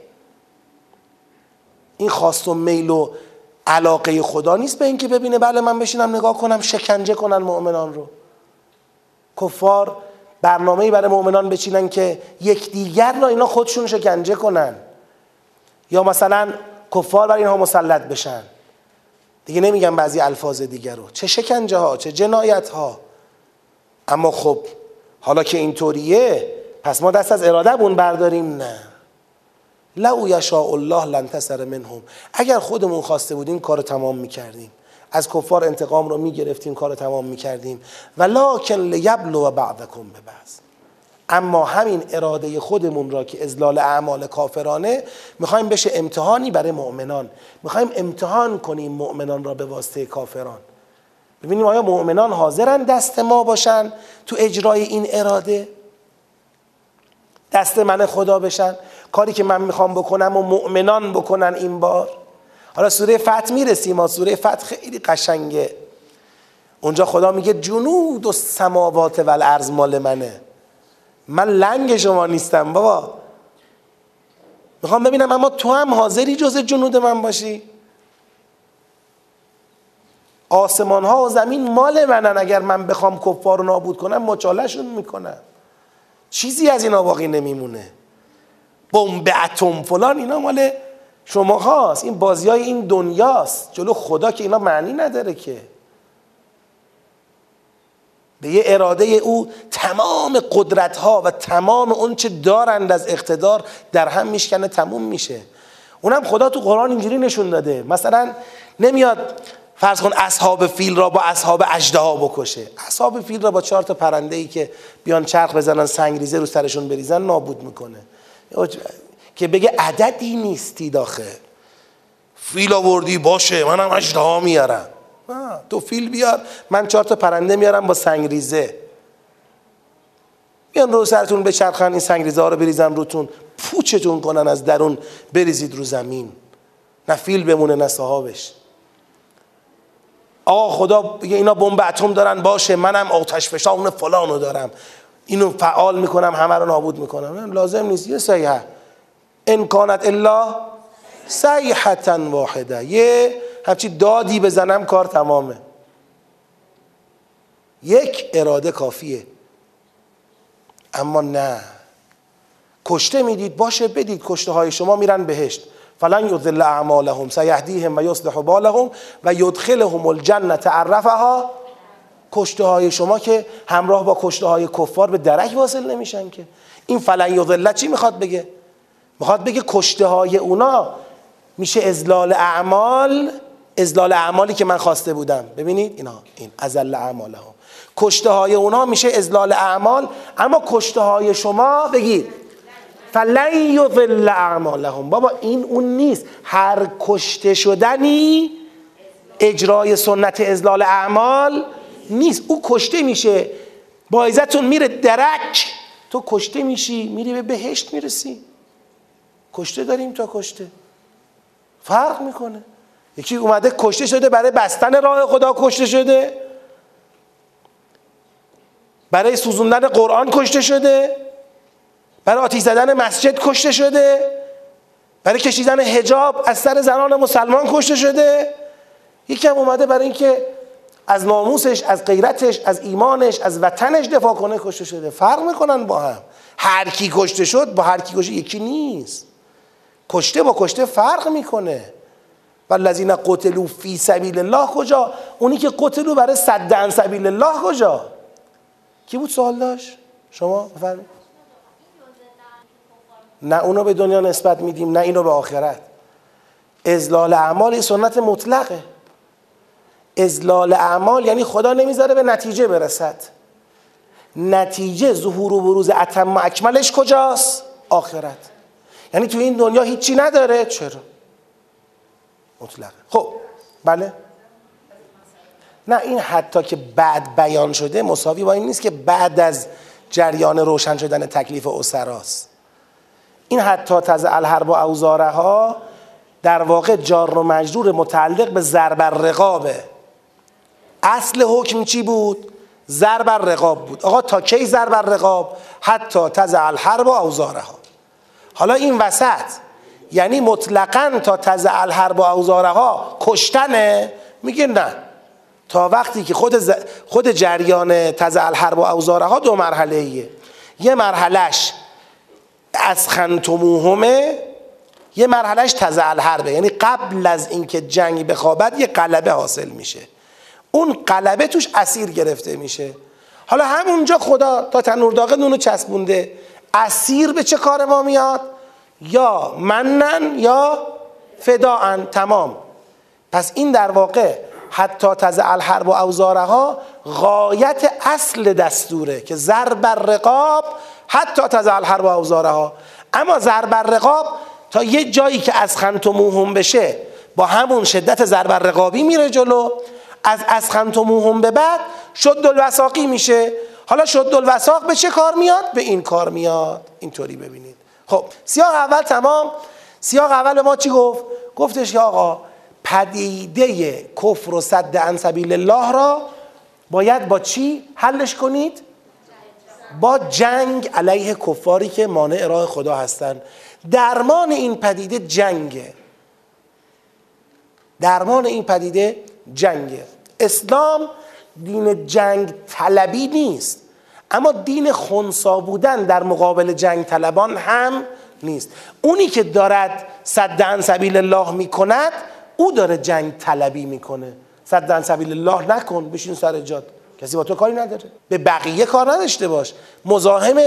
این خواست و میل و علاقه خدا نیست به اینکه ببینه بله من بشینم نگاه کنم شکنجه کنن مؤمنان رو. کفار برنامه برای مؤمنان بچینن که یکدیگر را اینا خودشون شکنجه کنن. یا مثلا کفار برای اینها مسلط بشن. دیگه نمیگم بعضی الفاظ دیگر رو. چه شکنجه ها چه جنایت ها اما خب حالا که اینطوریه پس ما دست از اراده بون برداریم نه. لو یشاء الله لنتصر منهم. اگر خودمون خواسته بودیم کار تمام می‌کردیم. از کفار انتقام رو می‌گرفتیم کار تمام می‌کردیم. ولکن لیبلو بعضکم به بعض اما همین اراده خودمون را که ازلال اعمال کافرانه می‌خوایم بشه امتحانی برای مؤمنان. می‌خوایم امتحان کنیم مؤمنان را به واسطه کافران. ببینیم آیا مؤمنان حاضرن دست ما باشن تو اجرای این اراده؟ دست من خدا بشن. کاری که من می‌خوام بکنم و مؤمنان بکنن این بار. حالا سوره فتح می‌رسیم. سوره فتح خیلی قشنگه. اونجا خدا میگه جنود و سماوات و الارض مال منه. من لنگ شما نیستم بابا. می‌خوام ببینم اما تو هم حاضری جز جنود من باشی؟ آسمان ها و زمین مال منن اگر من بخوام کفار رو نابود کنم مچالشون می‌کنم. چیزی از اینا باقی نمیمونه. بمب اتم فلان اینا مال شما هاست این بازی های این دنیاست. جلو خدا که اینا معنی نداره که. به یه اراده او تمام قدرت ها و تمام اون چه دارند از اقتدار در هم میشکنه تموم میشه. اونم خدا تو قرآن اینجوری نشون داده. مثلا نمیاد فرض کن اصحاب فیل را با اصحاب اجده ها بکشه. اصحاب فیل را با چهار تا پرنده ای که بیان چرخ بزنن سنگریزه رو سرشون بریزن نابود می‌کنه. که بگه عددی نیستی داخل. فیل آوردی باشه منم اجده ها میارم تو فیل بیار من چهار تا پرنده میارم با سنگریزه. بیان رو سرتون به چرخن این سنگریزه ها رو بریزم روتون. پوچتون کنن از درون بریزید رو زمین. نه فیل بمونه نه صاحبش آقا خدا اینا بمب اتم دارن باشه منم آتش فشان فلانو دارم. اینو فعال می‌کنم همه رو نابود می‌کنم. لازم نیست یه سیحه امکانت الا سیحتا واحده. یه همچی دادی بزنم کار تمامه. یک اراده کافیه. اما نه. کشته می‌دید باشه بدید کشته های شما میرن بهشت. فلن یضل اعمالهم سیهدیهم و یصلح بالهم و یدخلهم الجنه عرفها. کشته های شما که همراه با کشته های کفار به درک واصل نمیشن که. این فلن یضل چی می‌خواد بگه؟ می‌خواد بگه کشته های اونا میشه ازلال اعمال ازلال اعمالی که من خواسته بودم. ببینید اینا این ازل اعمالهم. کشته های اونا میشه ازلال اعمال اما کشته های شما بگید. فلن یضل اعمالهم. بابا این اون نیست. هر کشته شدنی اجرای سنت ازلال اعمال نیست. او کشته میشه. بایزتون میره درک. تو کشته میشی میری به بهشت می‌رسی. کشته داریم تا کشته. فرق می‌کنه. یکی اومده کشته شده برای بستن راه خدا کشته شده. برای سوزوندن قرآن کشته شده. برای آتیش زدن مسجد کشته شده. برای کشیدن هجاب از سر زنان مسلمان کشته شده. یکی هم اومده برای اینکه از ناموسش از غیرتش از ایمانش از وطنش دفاع کنه کشته شده. فرق می‌کنن با هم. هر کی کشته شد با هر کی کشته یکی نیست. کشته با کشته فرق می‌کنه. و الذین قتلوا فی سبیل الله کجا؟ اونی که قتلوا برای صد سبیل الله کجا؟ کی بود سوال داشت؟ شما بفرمایید. نه اونو به دنیا نسبت میدیم نه اینو به آخرت. ازلال اعمال سنت مطلقه. ازلال اعمال یعنی خدا نمی‌ذاره به نتیجه برسد. نتیجه ظهور و بروز اتم و اکملش کجاست؟ آخرت. یعنی تو این دنیا هیچی نداره. چرا؟ مطلقه. خب بله. نه این حتی که بعد بیان شده مساوی با این نیست که بعد از جریان روشن شدن تکلیف اسراست. این حتی تز الحرب و اوزاره ها در واقع جار و مجرور متعلق به ضرب رقابه اصل حکم چی بود؟ ضرب رقاب بود. آقا تا کی ضرب رقاب؟ حتی تز الحرب و اوزاره ها حالا این وسط یعنی مطلقا تا تز الحرب و اوزاره ها کشتنه؟ میگه نه. تا وقتی که خود, خود جریان تز الحرب و اوزاره ها دو مرحله ایه. یه مرحلهش از خنتموهمه یه مرحلهش تزعل حربه یعنی قبل از اینکه جنگ بخوابد یه قلبه حاصل میشه. اون قلبه توش اسیر گرفته میشه. حالا همونجا خدا تا تنور داغه نونو چسبونده. اسیر به چه کار ما میاد؟ یا منن یا فداعن تمام. پس این در واقع حتی تز الحرب و اوزارها غایت اصل دستوره که ضرب رقاب حتی تز الحرب و اوزارها. اما ضرب رقاب تا یه جایی که از خنت و موهم بشه با همون شدت ضرب رقابی میره جلو. از از خنت و موهم به بعد شد الوساقی میشه. حالا شد الوساق به چه کار میاد؟ به این کار میاد. اینطوری ببینید. خب سیاق اول تمام. سیاق اول به ما چی گفت؟ گفتش که آقا پدیده کفر و صد عن سبیل الله را باید با چی حلش کنید؟ با جنگ علیه کفاری که مانع راه خدا هستند. درمان این پدیده جنگه. درمان این پدیده جنگه. اسلام دین جنگ طلبی نیست. اما دین خونسا بودن در مقابل جنگ طلبان هم نیست. اونی که دارد صد سبیل الله می‌کند او داره جنگ طلبی می‌کنه. صد سبیل الله نکن بشین سر جاد کسی با تو کاری نداره. به بقیه کار نداشته باش. مزاحم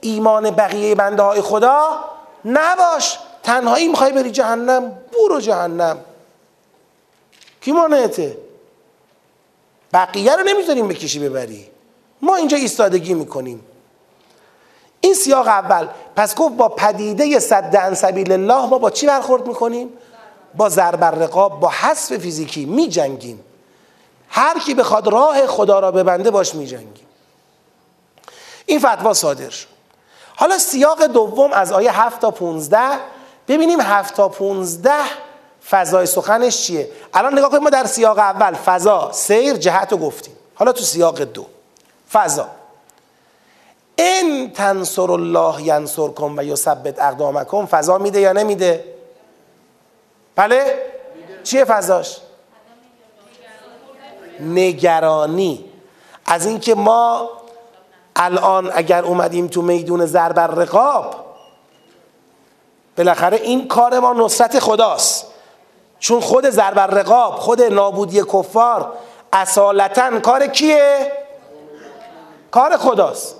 ایمان بقیه بنده های خدا نباش. تنهایی می‌خوای بری جهنم؟ برو جهنم. کی مانعته؟ بقیه رو نمی‌ذاریم بکشی ببری. ما اینجا ایستادگی می‌کنیم. این سیاق اول. پس گفت با پدیده صد عن سبیل الله ما با چی برخورد می‌کنیم؟ با ضرب رقاب با حذف فیزیکی میجنگیم. هر کی بخواد راه خدا را ببنده باش میجنگیم. این فتوا صادر شد. حالا سیاق دوم از آیه 7 تا 15 ببینیم 7 تا 15 فضای سخنش چیه؟ الان نگاه کنیم ما در سیاق اول فضا سیر جهت رو گفتیم. حالا تو سیاق دو. فضا. این تنصر الله ینصرکم و یثبت اقدامکم فضا میده یا نمیده؟ بله؟ چیه فضاش؟ نگرانی. از اینکه ما الان اگر اومدیم تو میدون ضرب رقاب بالاخره این کار ما نصرت خداست. چون خود ضرب رقاب خود نابودی کفار اصالتا کار کیه؟ کار خداست.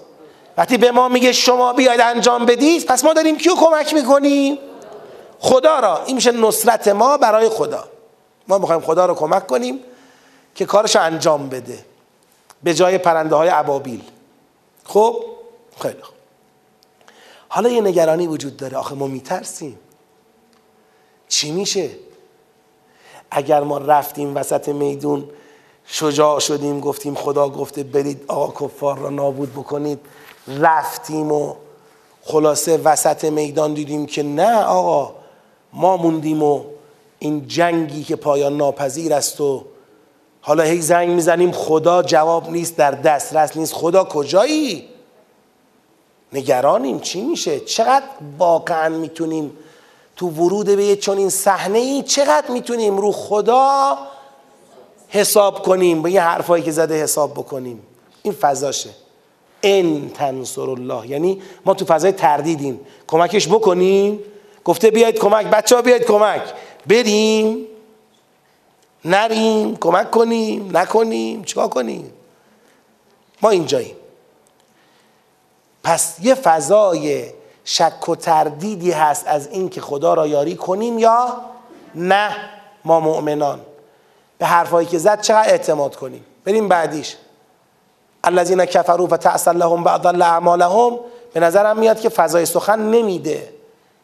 وقتی به ما میگه شما بیاید انجام بدید پس ما داریم کیو کمک می‌کنیم؟ خدا را. این میشه نصرت ما برای خدا. ما می‌خوایم خدا رو کمک کنیم که کارش انجام بده. به جای پرنده های عبابیل خب؟ خیلی خوب. حالا یه نگرانی وجود داره. آخه ما میترسیم. چی میشه؟ اگر ما رفتیم وسط میدون شجاع شدیم گفتیم خدا گفته برید آقا کفار را نابود بکنید. رفتیم و خلاصه وسط میدان دیدیم که نه آقا ما موندیم و این جنگی که پایان ناپذیر است و حالا هی زنگ می‌زنیم خدا جواب نیست در دسترس نیست. خدا کجایی؟ نگرانیم چی میشه؟ چقدر واقعا می‌تونیم تو ورود به یه چنین صحنه ای چقدر می‌تونیم رو خدا حساب کنیم. به یه حرفایی که زده حساب بکنیم. این فضاشه. ان تنصر الله. یعنی ما تو فضای تردیدیم. کمکش بکنیم. گفته بیاید کمک. بچه ها بیاید کمک. بریم. نریم. کمک کنیم. نکنیم. چیکار کنیم؟ ما اینجاییم. پس یه فضای شک و تردیدی هست از اینکه خدا را یاری کنیم یا نه ما مؤمنان. به حرفایی که زد چقدر اعتماد کنیم. بریم بعدیش. الذین کفروا فتعسل لهم بعض اعمالهم به نظرم میاد که فضای سخن نمیده.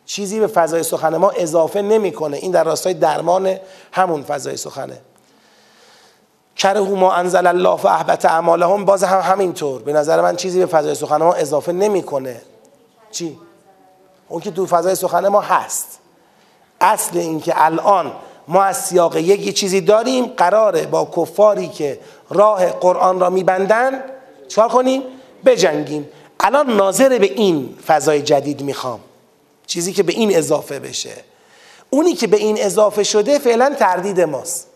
چیزی به فضای سخن ما اضافه نمی‌کنه. این در راستای درمان همون فضای سخنه. کره ما انزل الله و اعمالهم باز هم همینطور. به نظر من چیزی به فضای سخن ما اضافه نمی‌کنه. چی؟ اون که تو فضای سخن ما هست. اصل این که الان ما از سیاق یک چیزی داریم قراره با کفاری که راه قرآن را میبندن چکار کنیم؟ بجنگیم. الان ناظر به این فضای جدید می‌خوام. چیزی که به این اضافه بشه. اونی که به این اضافه شده فعلا تردید ماست.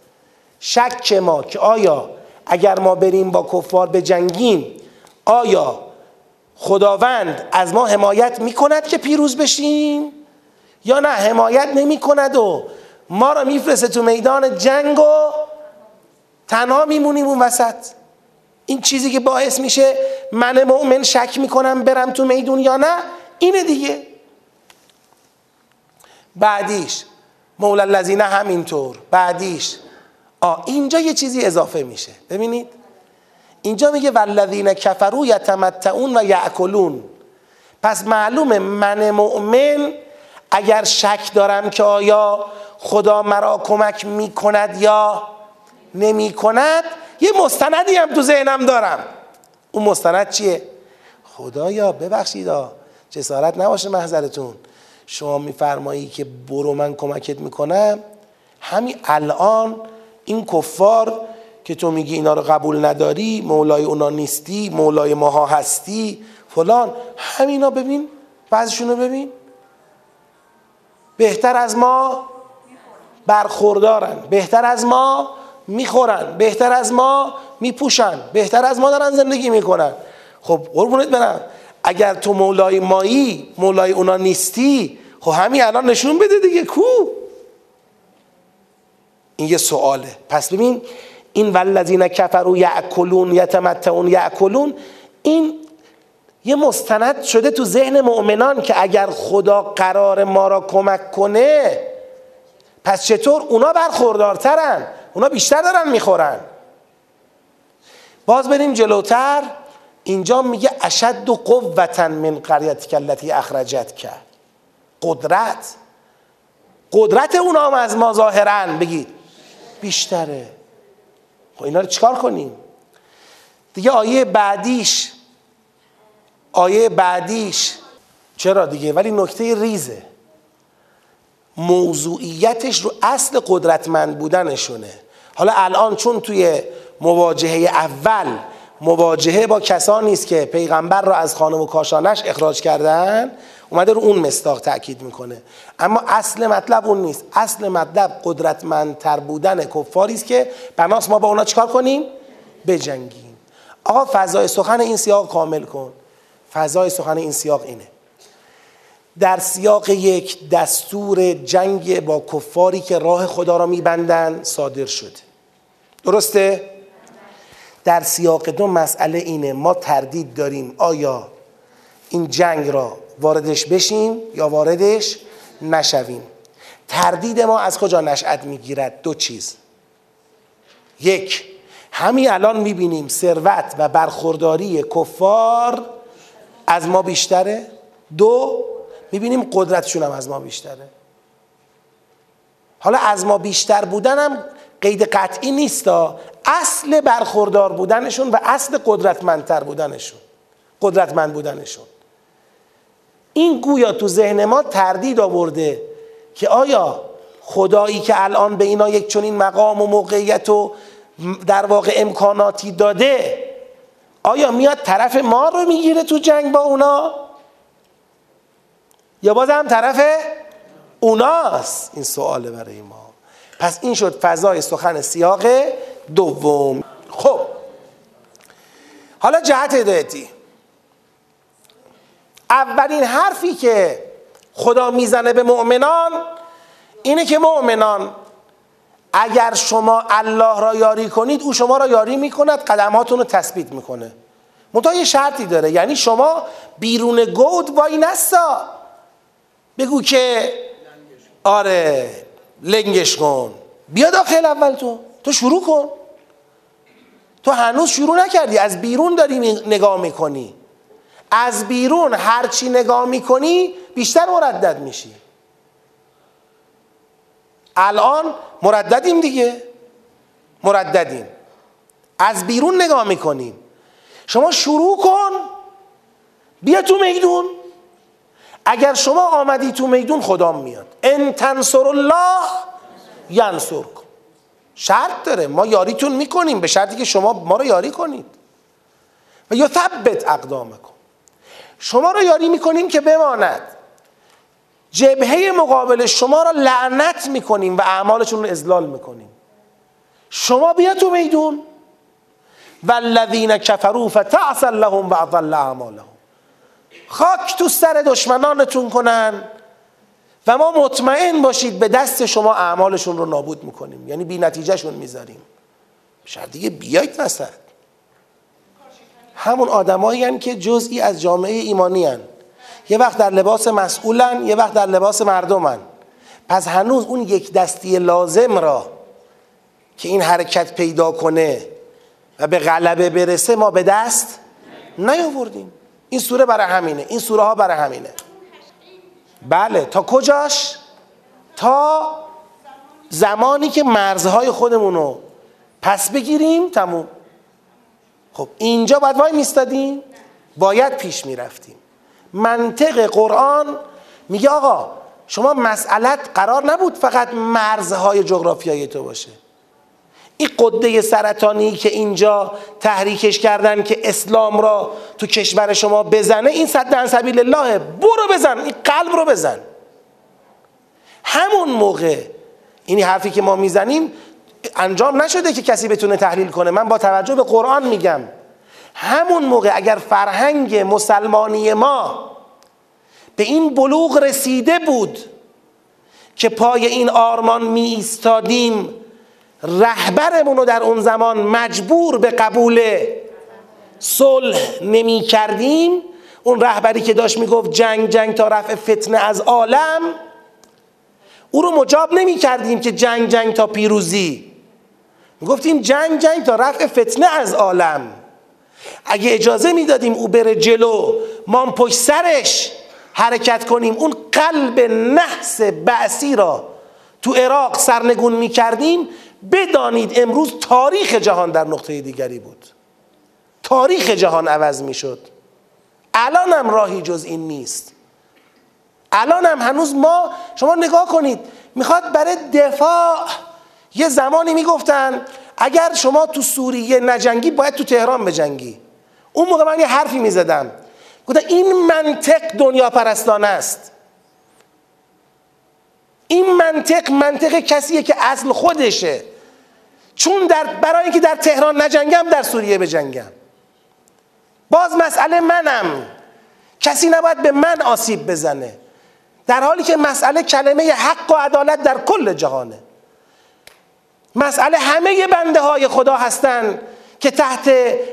شک ما که آیا اگر ما بریم با کفار به جنگیم آیا خداوند از ما حمایت می‌کند که پیروز بشیم؟ یا نه حمایت نمی کند و ما را میفرسته تو میدان جنگ و تنها میمونیم اون وسط. این چیزی که باعث میشه من مؤمن شک می‌کنم برم تو میدون یا نه اینه دیگه. بعدیش مولا الذین همینطور بعدیش. آ اینجا یه چیزی اضافه میشه. ببینید؟ اینجا میگه والذین کفروا یتمتعون و یاکلون. پس معلومه من مؤمن اگر شک دارم که آیا خدا مرا کمک می‌کند یا نمی‌کند؟ یه مستندی هم تو ذهنم دارم. اون مستند چیه؟ خدایا ببخشید جسارت نباشه محضرتون. شما میفرمایی که برو من کمکت می‌کنم؟ همین الان این کفار که تو میگی اینا رو قبول نداری مولای اونا نیستی مولای ماها هستی فلان همینا ببین بعضشون رو ببین. بهتر از ما برخوردارن. بهتر از ما می‌خورن. بهتر از ما میپوشن. بهتر از ما دارن زندگی می‌کنن. خب قربونت برم. اگر تو مولای مایی مولای اونا نیستی خب همین الان نشون بده دیگه. کو؟ این یه سواله. پس ببین این والذین کفروا یاکلون یتمتعون یاکلون این یه مستند شده تو ذهن مؤمنان که اگر خدا قرار ما را کمک کنه پس چطور اونا برخوردارترن؟ اونا بیشتر دارن می‌خورن. باز بریم جلوتر. اینجا میگه اشد و قوتا من قریت کلتی اخرجت کرد قدرت. قدرت اونا هم از ما ظاهرا بگید. بیشتره. خب اینا رو چیکار کنیم؟ دیگه آیه بعدیش. آیه بعدیش. چرا دیگه؟ ولی نکته ریزه. موضوعیتش رو اصل قدرتمند بودنشونه. حالا الان چون توی مواجهه اول مواجهه با کسانی است که پیغمبر را از خانه و کاشانش اخراج کردن اومده رو اون مستاق تاکید می‌کنه. اما اصل مطلب اون نیست. اصل مطلب قدرتمندتر بودن کفاری است که بناس ما با اونا چیکار کنیم؟ بجنگیم. آقا فضای سخن این سیاق کامل کن. فضای سخن این سیاق اینه. در سیاق یک دستور جنگ با کفاری که راه خدا را میبندن صادر شده درسته؟ در سیاق دو مسئله اینه ما تردید داریم آیا این جنگ را واردش بشیم یا واردش نشویم؟ تردید ما از کجا نشأت می‌گیرد؟ دو چیز. یک همین الان می‌بینیم ثروت و برخورداری کفار از ما بیشتره. دو می‌بینیم قدرتشون هم از ما بیشتره. حالا از ما بیشتر بودنم قید قطعی نیست اصل برخوردار بودنشون و اصل قدرتمندتر بودنشون. قدرتمند بودنشون. این گویا تو ذهن ما تردید آورده که آیا خدایی که الان به اینا یک چنین مقام و موقعیت و در واقع امکاناتی داده آیا میاد طرف ما رو می‌گیره تو جنگ با اونا؟ یا باز طرف اوناست؟ این سواله برای ما. پس این شد فضای سخن سیاق دوم. خب. حالا جهت هدایتی. اولین حرفی که خدا می‌زنه به مؤمنان اینه که مؤمنان اگر شما الله را یاری کنید او شما را یاری می‌کند قدماتون رو تثبیت می‌کنه. منتها یه شرطی داره. یعنی شما بیرون گود وای نستا. بگو که آره لنگش کن. بیا داخل اول تو. تو شروع کن. تو هنوز شروع نکردی. از بیرون داری نگاه می‌کنی. از بیرون هرچی نگاه می‌کنی بیشتر مردد میشی. الان مرددیم دیگه. مرددیم. از بیرون نگاه می‌کنیم شما شروع کن. بیا تو میدون. اگر شما آمدی تو میدون خدا میاد. ان تنصر الله ینصر کن شرط داره. ما یاریتون می‌کنیم به شرطی که شما ما رو یاری کنید. و یا ثبت اقدامکم. شما رو یاری می‌کنیم که بماند. جبهه مقابل شما را لعنت می‌کنیم و اعمالشون رو ازلال می‌کنیم. شما بیا تو میدون. والذین کفروا فتعسل لهم و اضل اعمالهم. خاک تو سر دشمنانتون کنن و ما مطمئن باشید به دست شما اعمالشون رو نابود می‌کنیم. یعنی بی نتیجهشون می‌ذاریم. شاید دیگه بیایید وسط. همون آدمایی که جزئی از جامعه ایمانی هن. یه وقت در لباس مسئولن یه وقت در لباس مردمن. پس هنوز اون یک دستی لازم را که این حرکت پیدا کنه و به غلبه برسه ما به دست نیاوردیم. این سوره برای همینه. این سوره ها برای همینه. بله تا کجاش؟ تا زمانی که مرزهای خودمون رو پس بگیریم تموم. خب اینجا باید وای میستادیم؟ باید پیش می‌رفتیم. منطق قرآن میگه آقا شما مسئلت قرار نبود فقط مرزهای جغرافیایی تو باشه. این قده سرطانی که اینجا تحریکش کردن که اسلام را تو کشور شما بزنه این صد سبیل الله برو بزن این قلب رو بزن. همون موقع اینی حرفی که ما می‌زنیم انجام نشده که کسی بتونه تحلیل کنه. من با توجه به قرآن میگم. همون موقع اگر فرهنگ مسلمانی ما به این بلوغ رسیده بود که پای این آرمان می ایستادیم رهبرمون رو در اون زمان مجبور به قبول صلح نمی کردیم. اون رهبری که داشت می‌گفت جنگ جنگ تا رفع فتنه از عالم او رو مجاب نمی کردیم که جنگ جنگ تا پیروزی. گفتیم جنگ جنگ تا رفع فتنه از عالم. اگه اجازه می‌دادیم او بره جلو ما پشت سرش حرکت کنیم. اون قلب نحس بعثی را تو عراق سرنگون می کردیم بدانید امروز تاریخ جهان در نقطه دیگری بود. تاریخ جهان عوض می شد الانم راهی جز این نیست. الان هم هنوز ما شما نگاه کنید می‌خواد برای دفاع یه زمانی می‌گفتن اگر شما تو سوریه نجنگی باید تو تهران بجنگی. اون موقع من یه حرفی می‌زدم. گفتم این منطق دنیا پرستانه است. این منطق منطق کسیه که اصل خودشه. چون در برای اینکه در تهران نجنگم در سوریه بجنگم. باز مسئله منم. کسی نباید به من آسیب بزنه. در حالی که مسئله کلمه حق و عدالت در کل جهانه. مسئله همه بنده های خدا هستند که تحت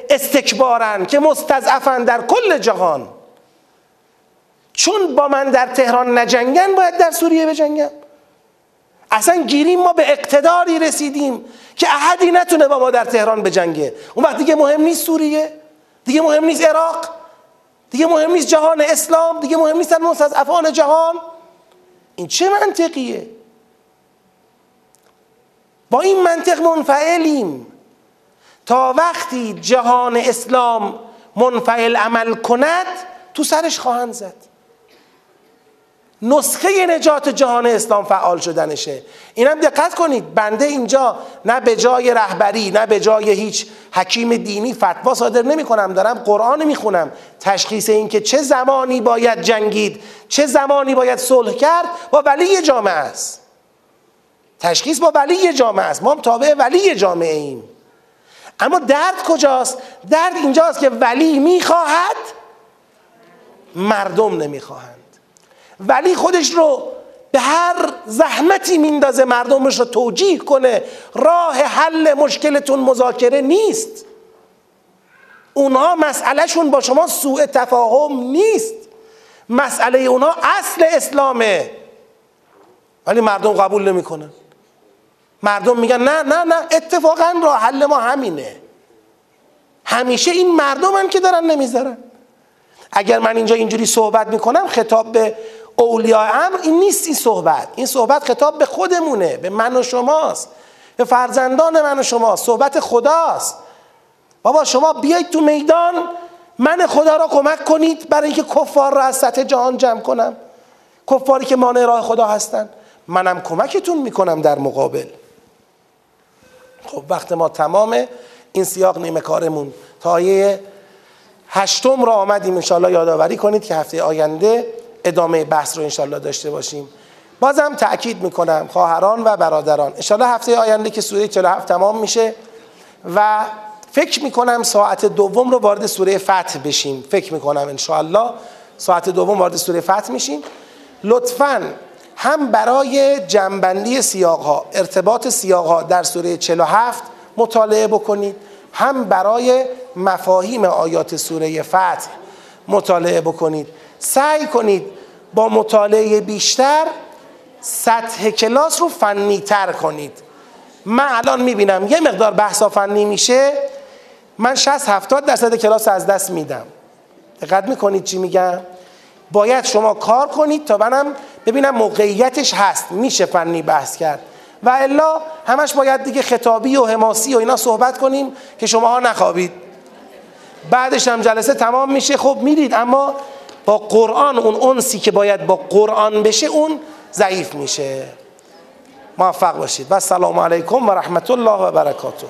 استکبارن که مستضعفن در کل جهان. چون با من در تهران نجنگن باید در سوریه بجنگم. اصلا گیریم ما به اقتداری رسیدیم که احدی نتونه با ما در تهران بجنگه. اون وقت دیگه مهم نیست سوریه دیگه مهم نیست عراق دیگه مهم نیست جهان اسلام دیگه مهم نیستن مستضعفان جهان. این چه منطقیه؟ با این منطق منفعلیم. تا وقتی جهان اسلام منفعل عمل کند تو سرش خواهند زد. نسخه نجات جهان اسلام فعال شدنشه. اینم دقت کنید بنده اینجا نه به جای رهبری نه به جای هیچ حکیم دینی فتوا صادر نمی کنم دارم قرآن می‌خونم. تشخیص این که چه زمانی باید جنگید چه زمانی باید صلح کرد با ولی جامعه است. تشخیص با ولی جامعه است. ما هم تابع ولی جامعه ایم اما درد کجاست؟ درد اینجاست که ولی می‌خواهد مردم نمی‌خواهند. ولی خودش رو به هر زحمتی میندازه مردمش رو توجیه کنه. راه حل مشکلتون مذاکره نیست. اونها مسئلهشون با شما سوء تفاهم نیست. مسئله اونها اصل اسلامه. ولی مردم قبول نمی‌کنن. مردم میگن نه نه نه اتفاقا راه حل ما همینه. همیشه این مردم که دارن نمی‌ذارن. اگر من اینجا اینجوری صحبت می‌کنم خطاب به اولیاء امر این نیست این صحبت. این صحبت خطاب به خودمونه به من و شماست. به فرزندان من و شماست. صحبت خداست. بابا شما بیایید تو میدان من خدا را کمک کنید برای اینکه کفار را از سطح جهان جمع کنم. کفاری که مانع راه خدا هستن. منم کمکتون می‌کنم در مقابل. خب وقت ما تمامه. این سیاق نیمه کارمون. تا هشتم را آمدیم. انشاءالله یادآوری کنید که هفته آینده ادامه بحث رو انشالله داشته باشیم. بازم تأکید می‌کنم خواهران و برادران. انشالله هفته آینده که سوره 47 تمام میشه و فکر می‌کنم ساعت دوم رو وارد سوره فتح بشیم. فکر می‌کنم انشالله ساعت دوم وارد سوره فتح میشیم. لطفا هم برای جنبندی سیاق ها ارتباط سیاق ها در سوره 47 مطالعه بکنید. هم برای مفاهیم آیات سوره فتح مطالعه بکنید. سعی کنید با مطالعه بیشتر سطح کلاس رو فنی تر کنید. من الان می‌بینم یه مقدار بحثا فنی میشه من 60 70 درصد کلاس از دست میدم. دقت می‌کنید چی میگم؟ باید شما کار کنید تا منم ببینم موقعیتش هست میشه فنی بحث کرد. و الا همش باید دیگه خطابی و حماسی و اینا صحبت کنیم که شماها نخوابید. بعدش هم جلسه تمام میشه. خب میرید اما با قرآن اون انسی که باید با قرآن بشه اون ضعیف میشه. موفق باشید. و السلام علیکم و رحمت الله و برکاته.